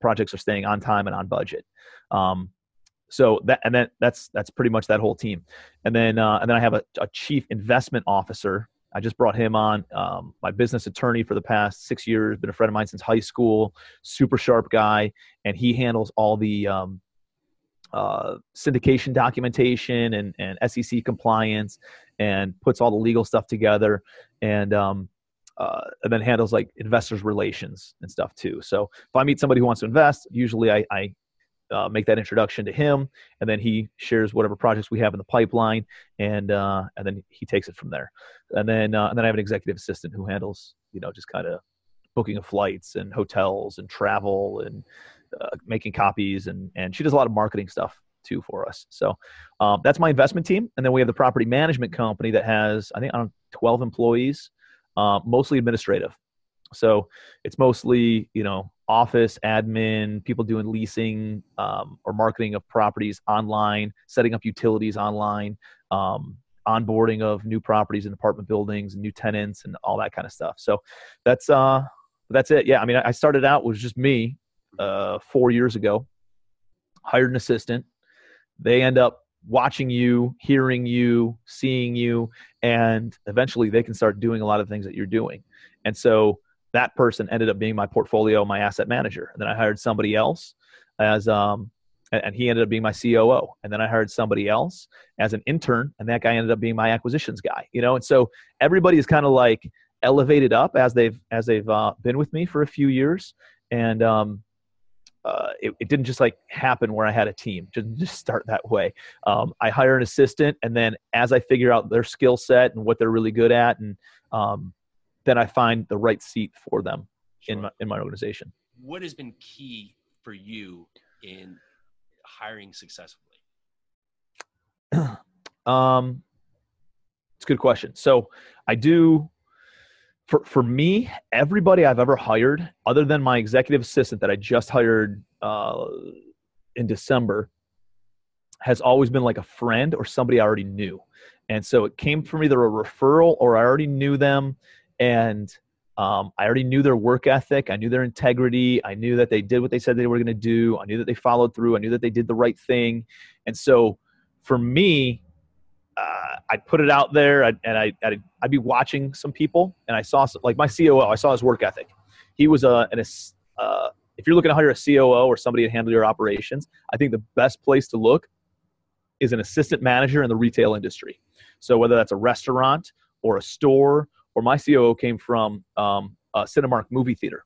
projects are staying on time and on budget. Um, so that and then that's that's pretty much that whole team. And then uh, and then I have a, a chief investment officer I just brought him on, um, my business attorney for the past six years, been a friend of mine since high school, super sharp guy, and he handles all the um, uh, syndication documentation and, and SEC compliance and puts all the legal stuff together and, um, uh, and then handles like investors relations and stuff too. So if I meet somebody who wants to invest, usually I, I uh, make that introduction to him, and then he shares whatever projects we have in the pipeline, and uh, and then he takes it from there. And then uh, and then I have an executive assistant who handles you know just kind of booking of flights and hotels and travel and uh, making copies, and and she does a lot of marketing stuff too for us. So um, that's my investment team, and then we have the property management company that has I think I don't know, 12 employees, uh, mostly administrative. So it's mostly, you know, office admin, people doing leasing um, or marketing of properties online, setting up utilities online, um, onboarding of new properties and apartment buildings and new tenants and all that kind of stuff. So that's uh that's it. Yeah, I mean, I started out was just me uh, four years ago. Hired an assistant. They end up watching you, hearing you, seeing you, and eventually they can start doing a lot of things that you're doing. And so that person ended up being my portfolio, my asset manager. And then I hired somebody else as, um, and he ended up being my COO. And then I hired somebody else as an intern, and that guy ended up being my acquisitions guy. You know, and so everybody is kind of like elevated up as they've as they've uh, been with me for a few years, and um, uh, it, it, didn't just like happen where I had a team. Just just start that way. Um, I hire an assistant, and then as I figure out their skill set and what they're really good at, and um, then I find the right seat for them sure. in my in my organization. What has been key for you in hiring successfully? um, it's a good question. So I do for for me, everybody I've ever hired, other than my executive assistant that I just hired uh, in December, has always been like a friend or somebody I already knew. And so it came from either a referral or I already knew them and um, I already knew their work ethic. I knew their integrity. I knew that they did what they said they were going to do. I knew that they followed through. I knew that they did the right thing. And so for me, uh, I'd put it out there I'd, and I, would I'd be watching some people and I saw, like my COO, I saw his work ethic. He was a, an, uh, if you're looking to hire a COO or somebody to handle your operations, I think the best place to look is an assistant manager in the retail industry So whether that's a restaurant or a store, or my COO came from um, Cinemark movie theater.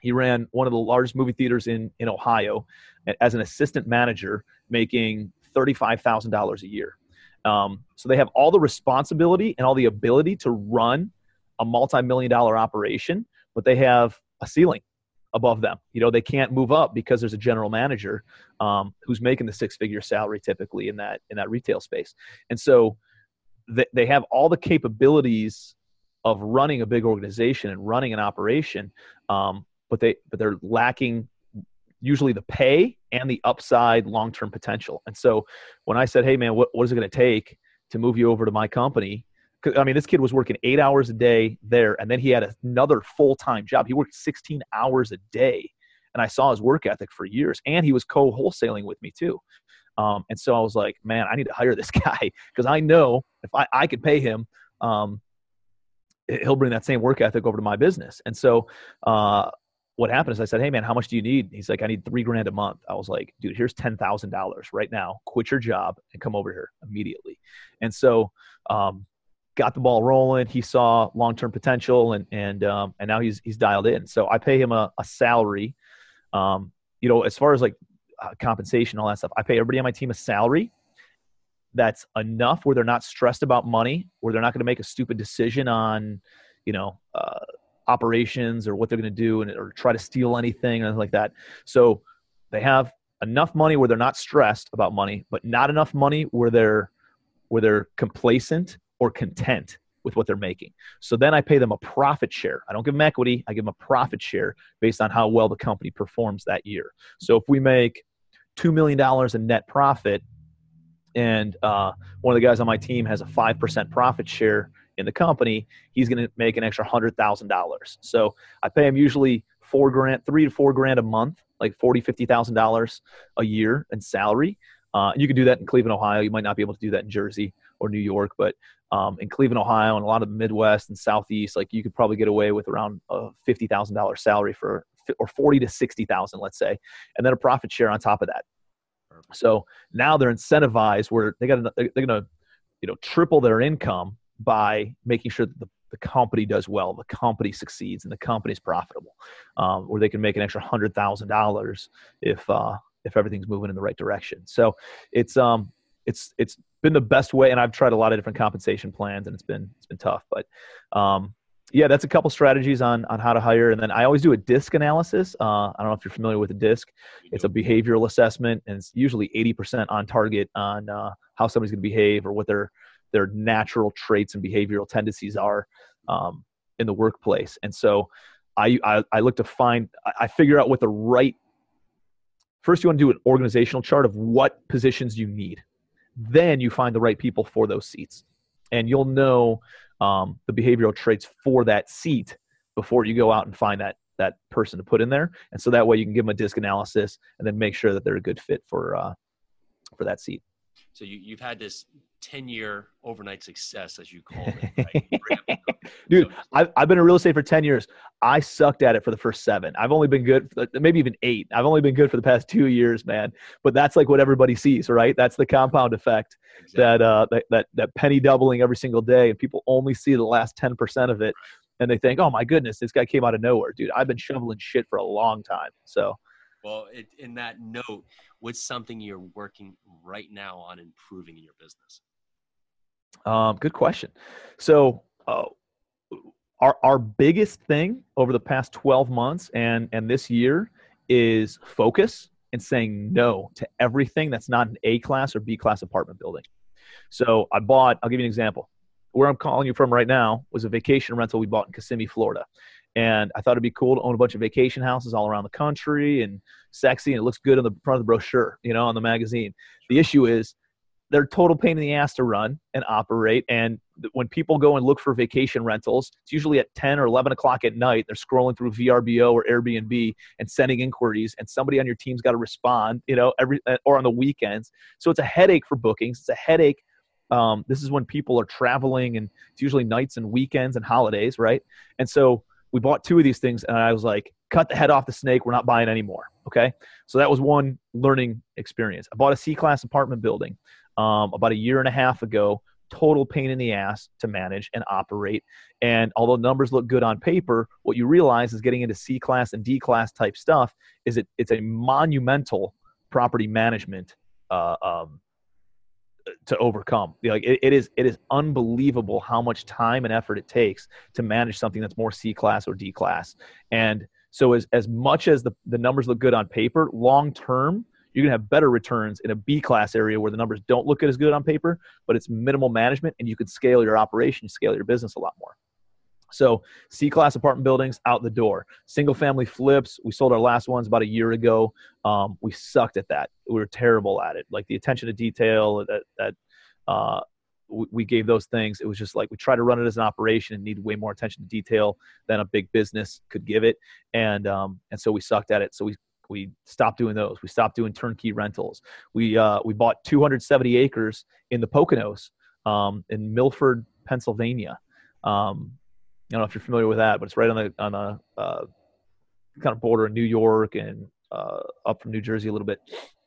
He ran one of the largest movie theaters in in Ohio as an assistant manager, making thirty five thousand dollars a year. Um, so they have all the responsibility and all the ability to run a multi-million dollar operation, but they have a ceiling above them. You know, they can't move up because there's a general manager um, who's making the six-figure salary typically in that in that retail space, and so they, they have all the capabilities of running a big organization and running an operation, um, but they but they're lacking usually the pay and the upside long-term potential. And so when I said, "Hey man, what, what is it going to take to move you over to my company?" I mean, this kid was working eight hours a day there, and then he had another full-time job. He worked 16 hours a day, and I saw his work ethic for years. And he was co-wholesaling with me too. Um, and so I was like, man, I need to hire this guy because I know if I, I could pay him, um, he'll bring that same work ethic over to my business. And so uh, what happened is I said, hey man, how much do you need? He's like, I need three grand a month. I was like, dude, here's ten thousand dollars right now. Quit your job and come over here immediately. And so um, got the ball rolling. He saw long term potential, and and um, and now he's he's dialed in. So I pay him a, a salary. Um, you know, as far as like uh, compensation, all that stuff, I pay everybody on my team a salary that's enough where they're not stressed about money, where they're not going to make a stupid decision on, you know, uh, operations or what they're going to do and or try to steal anything or anything like that. So they have enough money where they're not stressed about money, but not enough money where they're where they're complacent or content with what they're making. So then I pay them a profit share. I don't give them equity, I give them a profit share based on how well the company performs that year. So if we make $2 million in net profit and uh, one of the guys on my team has a 5% profit share in the company, he's going to make an extra $100,000. So I pay him usually four grand, three to four grand a month, like forty, fifty thousand dollars a year in salary. Uh, you can do that in Cleveland, Ohio. You might not be able to do that in Jersey or New York, but um, in Cleveland, Ohio, and a lot of the Midwest and Southeast, like you could probably get away with around a fifty thousand dollars salary for, or forty to sixty thousand, let's say, and then a profit share on top of that. So now they're incentivized where they got they're going to you know triple their income by making sure that the, the company does well, the company succeeds, and the company's profitable, um, where they can make an extra hundred thousand dollars if uh, if everything's moving in the right direction. So it's um it's it's been the best way, and I've tried a lot of different compensation plans, and it's been it's been tough, but um, yeah, that's a couple strategies on on how to hire, and then I always do a DISC analysis. Uh, I don't know if you're familiar with a DISC. It's a behavioral assessment, and it's usually 80% on target on uh, how somebody's going to behave or what their their natural traits and behavioral tendencies are um, in the workplace. And so, I, I I look to find I figure out what the right. First, you want to do an organizational chart of what positions you need. Then you find the right people for those seats, and you'll know um, the behavioral traits for that seat before you go out and find that that person to put in there. And so that way you can give them a disc analysis and then make sure that they're a good fit for uh, for that seat. So you, you've had this 10 year overnight success, as you call it. Right? Dude, I've, I've been in real estate for 10 years. I sucked at it for the first seven. I've only been good, maybe even eight. I've only been good for the past two years, man. But that's like what everybody sees, right? That's the compound effect exactly. that, uh, that, that, that penny doubling every single day. And people only see the last 10% of it. And they think, oh my goodness, this guy came out of nowhere. Dude, I've been shoveling shit for a long time. So, well, it, in that note, what's something you're working right now on improving in your business? Um, good question. So, uh, our our biggest thing over the past 12 months and and this year is focus and saying no to everything that's not an A class or B class apartment building. So I bought. I'll give you an example. Where I'm calling you from right now was a vacation rental we bought in Kissimmee, Florida. And I thought it'd be cool to own a bunch of vacation houses all around the country and sexy and it looks good on the front of the brochure, you know, on the magazine. The issue is they're total pain in the ass to run and operate. And when people go and look for vacation rentals, it's usually at 10 or 11 o'clock at night. They're scrolling through VRBO or Airbnb and sending inquiries, and somebody on your team's got to respond, you know, every uh, or on the weekends. So it's a headache for bookings. It's a headache. Um, this is when people are traveling, and it's usually nights and weekends and holidays, right? And so we bought two of these things, and I was like, cut the head off the snake. We're not buying anymore. Okay. So that was one learning experience. I bought a C class apartment building um, about a year and a half ago total pain in the ass to manage and operate. And although numbers look good on paper, what you realize is getting into C class and D class type stuff is it it's a monumental property management uh, um, to overcome. Like it, it is it is unbelievable how much time and effort it takes to manage something that's more C class or D class. And so as as much as the, the numbers look good on paper, long term, you're going to have better returns in a B class area where the numbers don't look as good on paper, but it's minimal management and you can scale your operation, scale your business a lot more. So C class apartment buildings out the door. Single family flips. We sold our last ones about a year ago. Um, we sucked at that. We were terrible at it. Like the attention to detail that that uh, we gave those things. It was just like we tried to run it as an operation and needed way more attention to detail than a big business could give it, and um, and so we sucked at it. So we we stopped doing those. We stopped doing turnkey rentals. We uh, we bought 270 acres in the Poconos um, in Milford, Pennsylvania. Um, I don't know if you're familiar with that, but it's right on the on the uh, kind of border of New York and uh, up from New Jersey a little bit.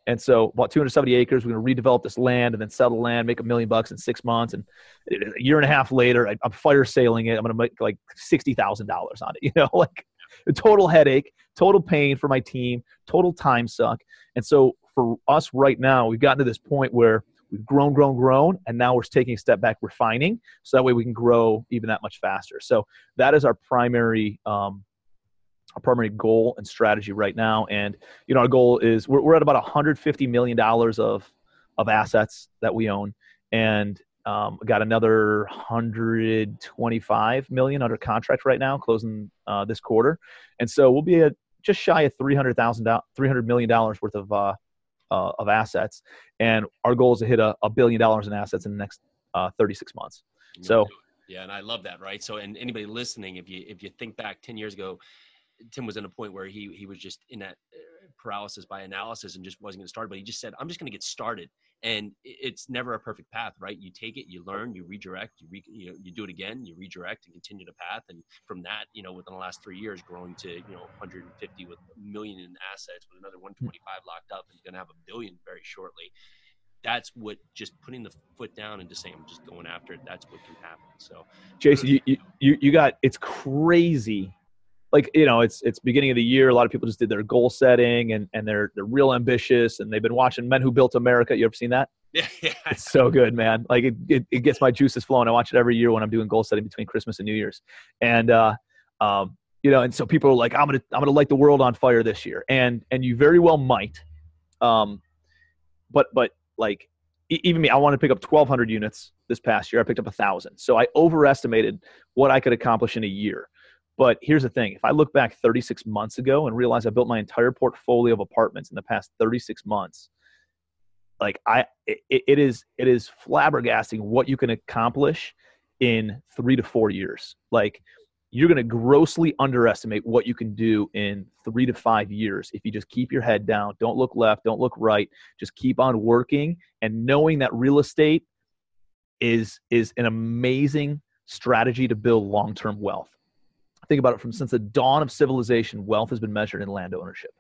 And so, bought 270 acres. We're going to redevelop this land and then sell the land, make a million bucks in six months. And a year and a half later, I, am fire sailing it. I'm going to make like sixty thousand dollars on it. You know, like a total headache, total pain for my team, total time suck. And so, for us right now, we've gotten to this point where we've grown, grown, grown, and now we're taking a step back, refining, so that way we can grow even that much faster. So that is our primary um, our primary goal and strategy right now. And you know, our goal is we're, we're at about 150 million dollars of of assets that we own, and um, got another 125 million under contract right now, closing uh, this quarter, and so we'll be at just shy of 300 thousand 300 million dollars worth of uh, uh, of assets, and our goal is to hit a, a billion dollars in assets in the next uh, 36 months. So. Yeah, and I love that, right? So, and anybody listening, if you if you think back ten years ago, Tim was in a point where he he was just in that uh, paralysis by analysis and just wasn't going to start. But he just said, "I'm just going to get started." And it's never a perfect path, right? You take it, you learn, you redirect, you re, you, know, you do it again, you redirect and continue the path. And from that, you know, within the last three years, growing to you know 150 with a million in assets, with another hmm. 125 locked up, and you're going to have a billion very shortly that's what just putting the foot down and just saying I'm just going after it. That's what can happen. So, Jason, um, you you you got it's crazy like you know it's it's beginning of the year a lot of people just did their goal setting and and they're they're real ambitious and they've been watching men who built america. You ever seen that? Yeah, yeah. it's so good man. Like it, it, it, gets my juices flowing. I watch it every year when i'm doing goal setting between christmas and new year's. And uh um you know and so people are like i'm gonna i'm gonna light the world on fire this year. And and you very well might um but but like even me i wanted to pick up 1200 units this past year. I picked up a thousand. So i overestimated what i could accomplish in a year but here's the thing if I look back 36 months ago and realize I built my entire portfolio of apartments in the past 36 months, like I, it, it is, it is flabbergasting what you can accomplish in three to four years. Like you're going to grossly underestimate what you can do in three to five years if you just keep your head down. Don't look left, don't look right. Just keep on working and knowing that real estate is is an amazing strategy to build long-term wealth think about it from since the dawn of civilization wealth has been measured in land ownership.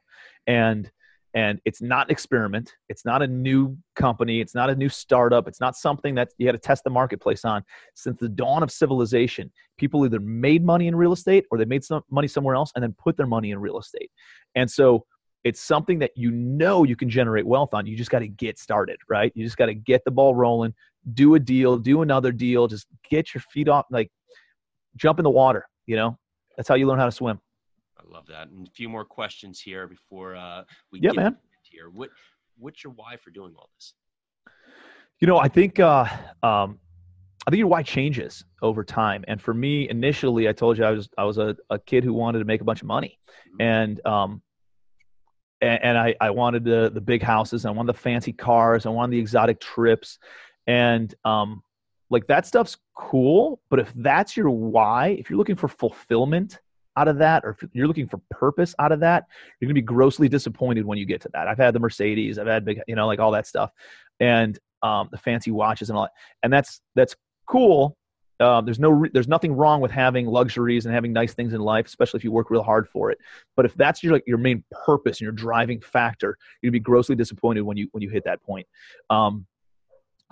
And and it's not an experiment. It's not a new company. It's not a new startup. It's not something that you had to test the marketplace on. Since the dawn of civilization people either made money in real estate or they made some money somewhere else and then put their money in real estate. And so it's something that you know you can generate wealth on. You just got to get started right? You just got to get the ball rolling do a deal do another deal just get your feet off like jump in the water you know that's how you learn how to swim. I love that. And a few more questions here before uh, we yeah, get man. here. What what's your why for doing all this? You know, I think uh, um, I think your why changes over time. And for me, initially, I told you I was I was a, a kid who wanted to make a bunch of money, mm-hmm. and um, and, and I, I wanted the the big houses, I wanted the fancy cars, I wanted the exotic trips, and um, like that stuff's cool but if that's your why if you're looking for fulfillment out of that or if you're looking for purpose out of that you're to be grossly disappointed when you get to that i've had the mercedes i've had big you know like all that stuff and um, the fancy watches and all that and that's that's cool uh, there's no re- there's nothing wrong with having luxuries and having nice things in life, especially if you work real hard for it. But if that's your like your main purpose and your driving factor, you'd be grossly disappointed when you when you hit that point. Um,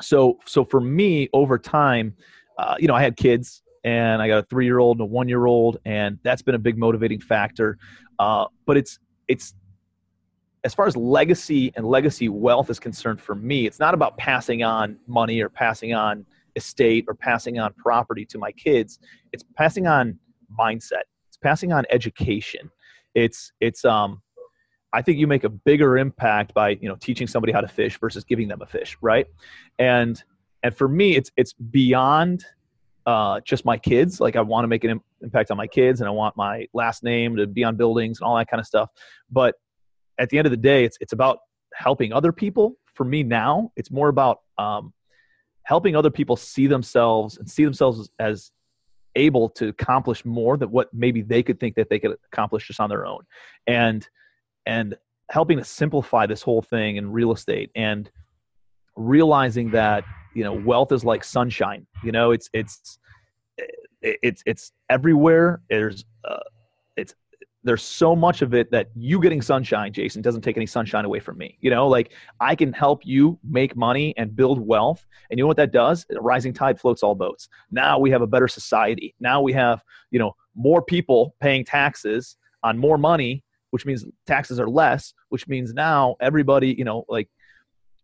so so for me over time uh, you know i had kids and i got a three year old and a one year old and that's been a big motivating factor. Uh, but it's it's as far as legacy and legacy wealth is concerned for me it's not about passing on money or passing on estate or passing on property to my kids. It's passing on mindset. It's passing on education. It's it's um I think you make a bigger impact by you know teaching somebody how to fish versus giving them a fish, right? And and for me, it's it's beyond uh, just my kids. Like I want to make an impact on my kids, and I want my last name to be on buildings and all that kind of stuff. But at the end of the day, it's it's about helping other people. For me now, it's more about um, helping other people see themselves and see themselves as able to accomplish more than what maybe they could think that they could accomplish just on their own. And and helping to simplify this whole thing in real estate and realizing that you know wealth is like sunshine you know it's it's it's it's everywhere. There's uh, it's there's so much of it that you getting sunshine jason doesn't take any sunshine away from me you know like i can help you make money and build wealth and you know what that does? A rising tide floats all boats. Now we have a better society. Now we have you know more people paying taxes on more money which means taxes are less, which means now everybody, you know, like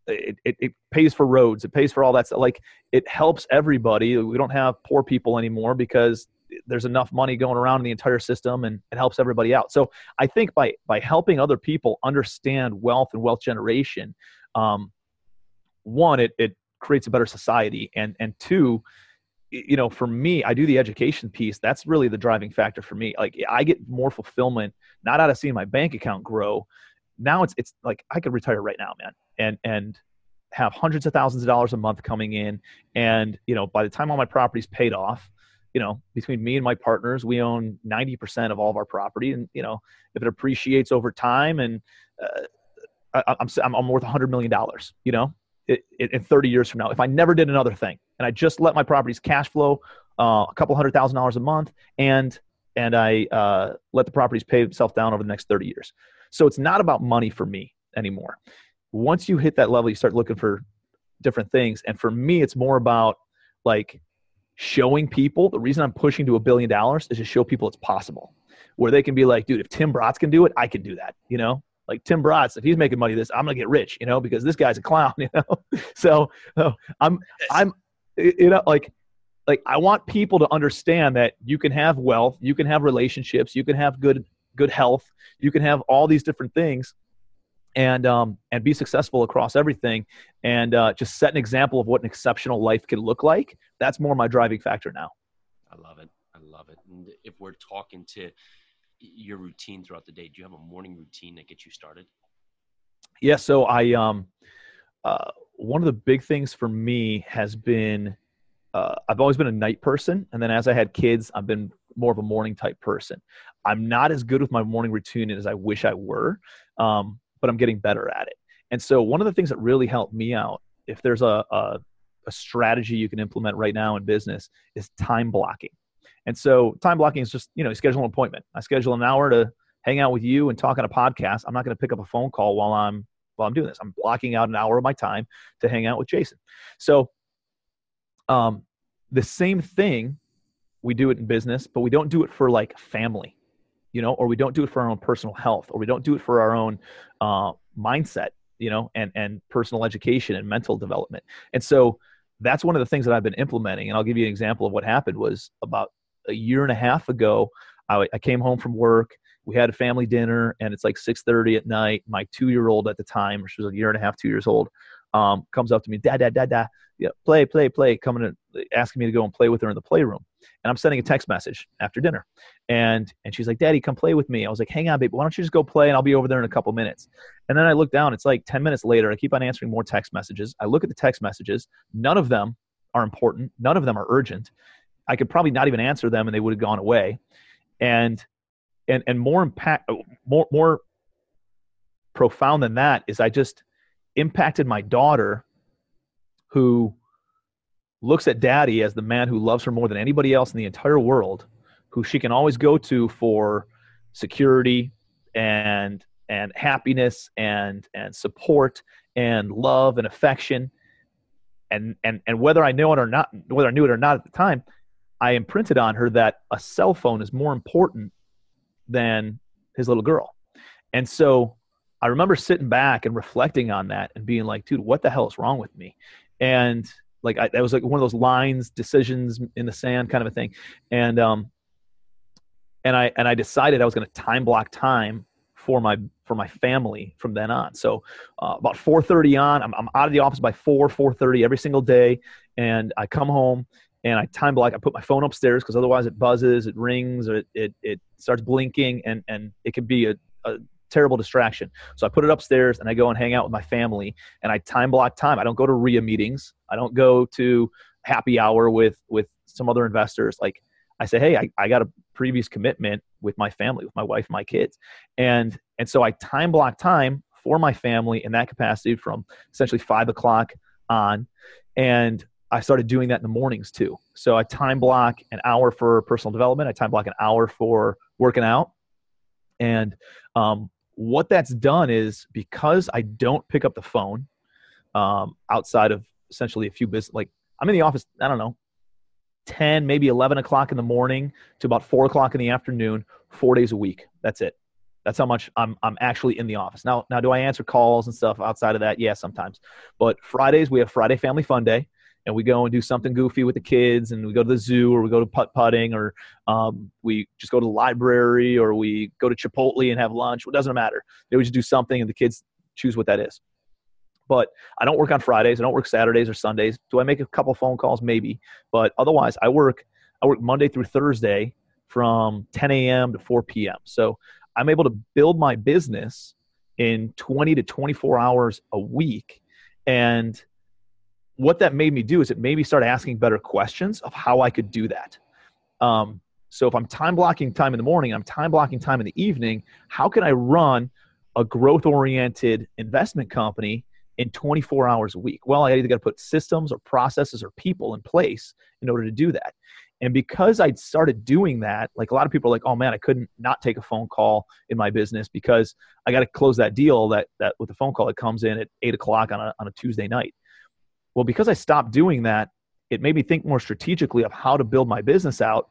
it, it, it, pays for roads, it pays for all that stuff. Like it helps everybody. We don't have poor people anymore because there's enough money going around in the entire system and it helps everybody out. So I think by by helping other people understand wealth and wealth generation, um, one, it, it creates a better society. And and two, you know, for me, I do the education piece. That's really the driving factor for me. Like I get more fulfillment not out of seeing my bank account grow. Now it's it's like I could retire right now, man, and and have hundreds of thousands of dollars a month coming in, and you know, by the time all my property's paid off, you know, between me and my partners, we own ninety percent of all of our property, and you know, if it appreciates over time, and uh, I, I'm I'm worth a hundred million dollars, you know, in 30 years from now if i never did another thing and i just let my properties cash flow uh, a couple hundred thousand dollars a month and and i uh, let the properties pay itself down over the next 30 years. So it's not about money for me anymore. Once you hit that level you start looking for different things and for me it's more about like showing people the reason i'm pushing to a billion dollars is to show people it's possible. Where they can be like dude if tim bratz can do it i can do that you know like Tim Bratz, if he's making money this, I'm gonna get rich, you know, because this guy's a clown, you know. so, so I'm I'm you know like like I want people to understand that you can have wealth, you can have relationships, you can have good good health, you can have all these different things and um and be successful across everything and uh, just set an example of what an exceptional life can look like. That's more my driving factor now. I love it. I love it. And if we're talking to your routine throughout the day? Do you have a morning routine that gets you started? Yeah. So I, um, uh, one of the big things for me has been, uh, I've always been a night person. And then as I had kids, I've been more of a morning type person. I'm not as good with my morning routine as I wish I were, um, but I'm getting better at it. And so one of the things that really helped me out, if there's a, a, a strategy you can implement right now in business, is time blocking. And so time blocking is just, you know, schedule an appointment. I schedule an hour to hang out with you and talk on a podcast. I'm not going to pick up a phone call while I'm while I'm doing this. I'm blocking out an hour of my time to hang out with Jason. So um the same thing we do it in business, but we don't do it for like family, you know, or we don't do it for our own personal health, or we don't do it for our own uh, mindset, you know, and and personal education and mental development. And so that's one of the things that I've been implementing. And I'll give you an example of what happened was about a year and a half ago, I, I came home from work. We had a family dinner, and it's like 6:30 at night. My two-year-old at the time, she was a year and a half, two years old, um, comes up to me, dad, dad, dad, dad, yeah, play, play, play, coming and asking me to go and play with her in the playroom. And I'm sending a text message after dinner, and and she's like, Daddy, come play with me. I was like, Hang on, baby, why don't you just go play, and I'll be over there in a couple minutes. And then I look down, it's like 10 minutes later. I keep on answering more text messages. I look at the text messages. None of them are important. None of them are urgent. I could probably not even answer them and they would have gone away. And and and more impact more more profound than that is I just impacted my daughter who looks at daddy as the man who loves her more than anybody else in the entire world, who she can always go to for security and and happiness and and support and love and affection and and and whether I know it or not, whether I knew it or not at the time, I imprinted on her that a cell phone is more important than his little girl. And so I remember sitting back and reflecting on that and being like, dude, what the hell is wrong with me? And like I, that was like one of those lines, decisions in the sand kind of a thing. And um, and I and I decided I was going to time block time for my for my family from then on. So uh, about 4:30 on, I'm, I'm out of the office by 4 4:30 every single day, and I come home and I time block. I put my phone upstairs because otherwise it buzzes, it rings, it, it, it starts blinking, and and it can be a, a terrible distraction. So I put it upstairs and I go and hang out with my family and I time block time. I don't go to RIA meetings. I don't go to happy hour with with some other investors. Like I say, hey, I, I got a previous commitment with my family, with my wife, my kids. And and so I time block time for my family in that capacity from essentially five o'clock on. And I started doing that in the mornings too. So I time block an hour for personal development. I time block an hour for working out. And um, what that's done is because I don't pick up the phone um, outside of essentially a few business, like I'm in the office, I don't know, 10, maybe 11 o'clock in the morning to about four o'clock in the afternoon, four days a week. That's it. That's how much I'm, I'm actually in the office. Now, now, do I answer calls and stuff outside of that? Yeah, sometimes. But Fridays, we have Friday Family Fun Day and we go and do something goofy with the kids and we go to the zoo or we go to putt putting or um, we just go to the library or we go to Chipotle and have lunch. It doesn't matter. They just do something and the kids choose what that is. But I don't work on Fridays. I don't work Saturdays or Sundays. Do I make a couple phone calls? Maybe. But otherwise, I work. I work Monday through Thursday from 10 a.m. to 4 p.m. So I'm able to build my business in 20 to 24 hours a week. And what that made me do is it made me start asking better questions of how I could do that. Um, so if I'm time blocking time in the morning, I'm time blocking time in the evening, how can I run a growth oriented investment company in 24 hours a week? Well, I either got to put systems or processes or people in place in order to do that. And because I'd started doing that, like a lot of people are like, oh man, I couldn't not take a phone call in my business because I got to close that deal that, that with the phone call that comes in at eight o'clock on a, on a Tuesday night. Well, because I stopped doing that, it made me think more strategically of how to build my business out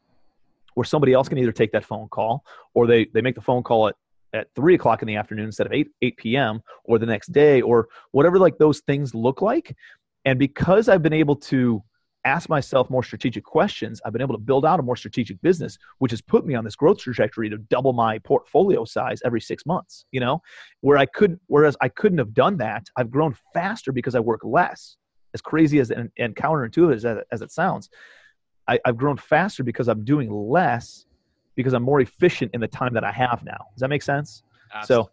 where somebody else can either take that phone call or they, they make the phone call at, at three o'clock in the afternoon instead of 8, 8 p.m. or the next day or whatever like those things look like. And because I've been able to ask myself more strategic questions, I've been able to build out a more strategic business, which has put me on this growth trajectory to double my portfolio size every six months, you know, where I could, whereas I couldn't have done that, I've grown faster because I work less as crazy as and, and counterintuitive as, as it sounds, I, I've grown faster because I'm doing less because I'm more efficient in the time that I have now. Does that make sense? Absolutely. So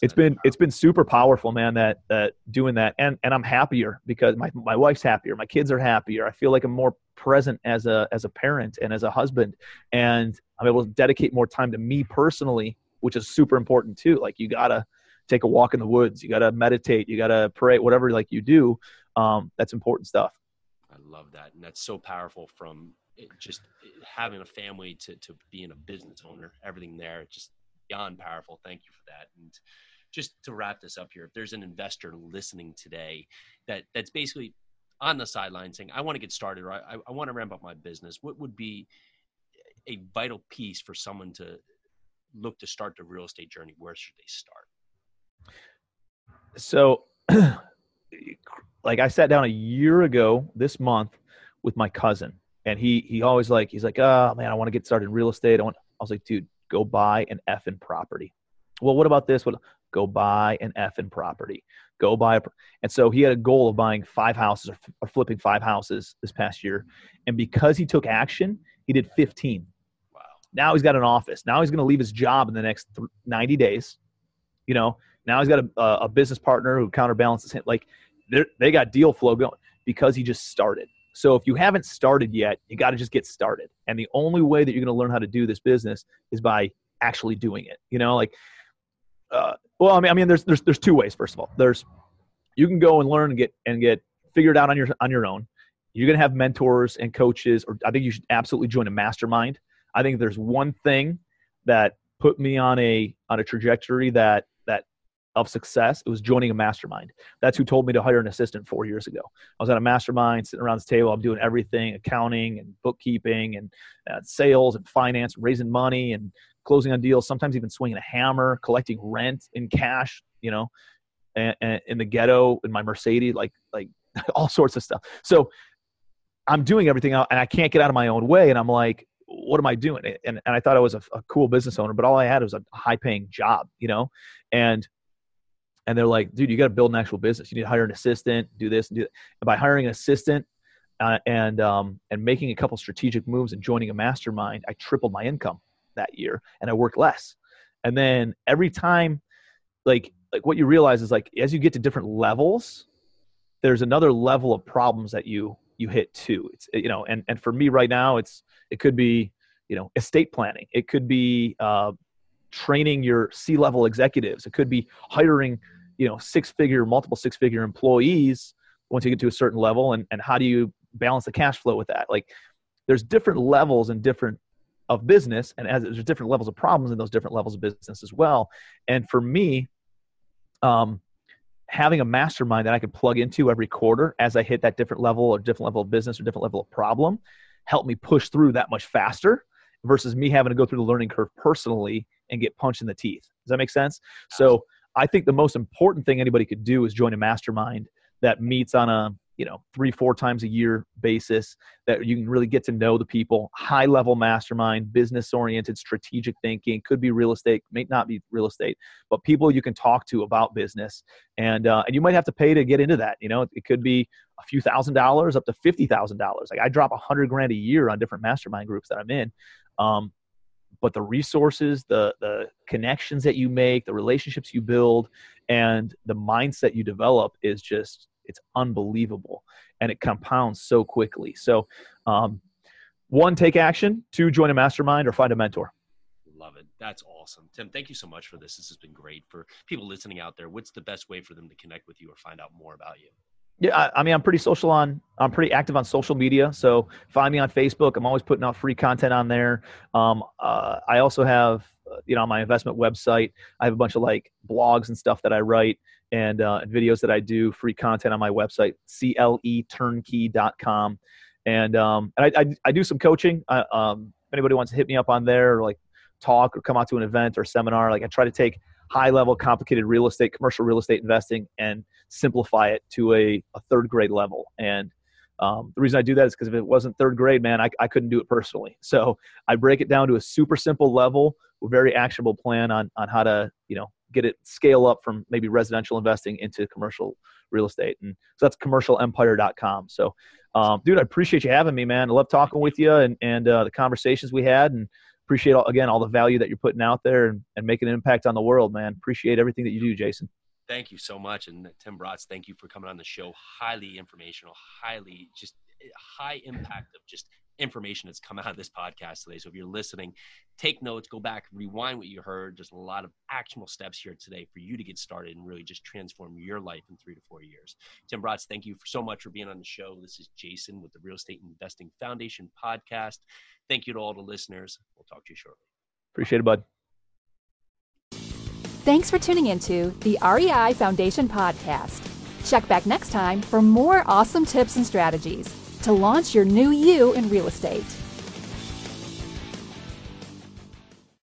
it's been it's been super powerful, man. That that doing that, and and I'm happier because my my wife's happier, my kids are happier. I feel like I'm more present as a as a parent and as a husband, and I'm able to dedicate more time to me personally, which is super important too. Like you gotta take a walk in the woods, you gotta meditate, you gotta pray, whatever like you do um, that's important stuff. I love that and that's so powerful from just having a family to, to being a business owner everything there just beyond powerful. Thank you for that. And just to wrap this up here if there's an investor listening today that that's basically on the sideline saying i want to get started or I, I want to ramp up my business what would be a vital piece for someone to look to start the real estate journey? Where should they start? So like I sat down a year ago this month with my cousin, and he he always like he's like, oh man, I want to get started in real estate. I want. I was like, dude, go buy an effing property. Well, what about this? What? Go buy an effing property. Go buy a. Pro-. And so he had a goal of buying five houses or, or flipping five houses this past year, and because he took action, he did 15. Wow. Now he's got an office. Now he's going to leave his job in the next 90 days. You know, now he's got a, a business partner who counterbalances him. Like they got deal flow going because he just started. So if you haven't started yet, you got to just get started. And the only way that you're going to learn how to do this business is by actually doing it. You know, like, uh, well, I mean, I mean, there's there's there's two ways. First of all, there's you can go and learn and get and get figured out on your on your own. You're going to have mentors and coaches, or I think you should absolutely join a mastermind. I think there's one thing that put me on a on a trajectory that that of success, it was joining a mastermind. That's who told me to hire an assistant four years ago. I was at a mastermind sitting around this table. I'm doing everything accounting and bookkeeping and uh, sales and finance, raising money and closing on deals, sometimes even swinging a hammer, collecting rent in cash, you know, and, and in the ghetto in my Mercedes, like, like all sorts of stuff. So I'm doing everything and I can't get out of my own way. And I'm like, what am I doing? And, and I thought I was a, a cool business owner, but all I had was a high paying job, you know? And and they're like, dude, you got to build an actual business. You need to hire an assistant, do this and do that. And by hiring an assistant uh, and um, and making a couple strategic moves and joining a mastermind, I tripled my income that year, and I worked less. And then every time, like like what you realize is like as you get to different levels, there's another level of problems that you you hit too. It's you know, and and for me right now, it's it could be you know estate planning. It could be uh, training your C level executives. It could be hiring, you know, six figure, multiple six figure employees once you get to a certain level. And, and how do you balance the cash flow with that? Like there's different levels and different of business and as there's different levels of problems in those different levels of business as well. And for me, um, having a mastermind that I could plug into every quarter as I hit that different level or different level of business or different level of problem helped me push through that much faster versus me having to go through the learning curve personally and get punched in the teeth. Does that make sense? So I think the most important thing anybody could do is join a mastermind that meets on a you know three four times a year basis that you can really get to know the people. High level mastermind business oriented strategic thinking could be real estate may not be real estate but people you can talk to about business. And uh, and you might have to pay to get into that you know? It could be a few thousand dollars up to fifty thousand dollars. Like i drop a hundred grand a year on different mastermind groups that i'm in. Um, but the resources, the the connections that you make, the relationships you build, and the mindset you develop is just it's unbelievable, and it compounds so quickly. So, um, one, take action. Two, join a mastermind or find a mentor. Love it. That's awesome. Tim, thank you so much for this. This has been great for people listening out there. What's the best way for them to connect with you or find out more about you? Yeah, I, I, mean, I'm pretty social on. I'm pretty active on social media. So find me on Facebook. I'm always putting out free content on there. Um, uh, I also have, uh, you know, on my investment website, I have a bunch of like blogs and stuff that I write and, uh, videos that I do. Free content on my website, cleturnkey.com, and um, and I, I, I do some coaching. I, um, if anybody wants to hit me up on there, or like talk or come out to an event or seminar, like I try to take high level, complicated real estate, commercial real estate investing, and simplify it to a, a third grade level. And um, the reason I do that is because if it wasn't third grade, man, I, I couldn't do it personally. So I break it down to a super simple level, very actionable plan on, on how to, you know, get it scale up from maybe residential investing into commercial real estate. And so that's commercialempire.com. So, um, dude, I appreciate you having me, man. I love talking with you and, and uh, the conversations we had. And appreciate all, again all the value that you're putting out there and, and making an impact on the world, man. Appreciate everything that you do, Jason. Thank you so much, and Tim Bratz, thank you for coming on the show. Highly informational, highly just eh, high impact of just information that's come out of this podcast today. So if you're listening, take notes, go back, rewind what you heard. There's a lot of actionable steps here today for you to get started and really just transform your life in three to four years. Tim Bratz, thank you for so much for being on the show. This is Jason with the Real Estate Investing Foundation podcast. Thank you to all the listeners. We'll talk to you shortly. Appreciate it, bud. Thanks for tuning into the REI Foundation podcast. Check back next time for more awesome tips and strategies to launch your new you in real estate.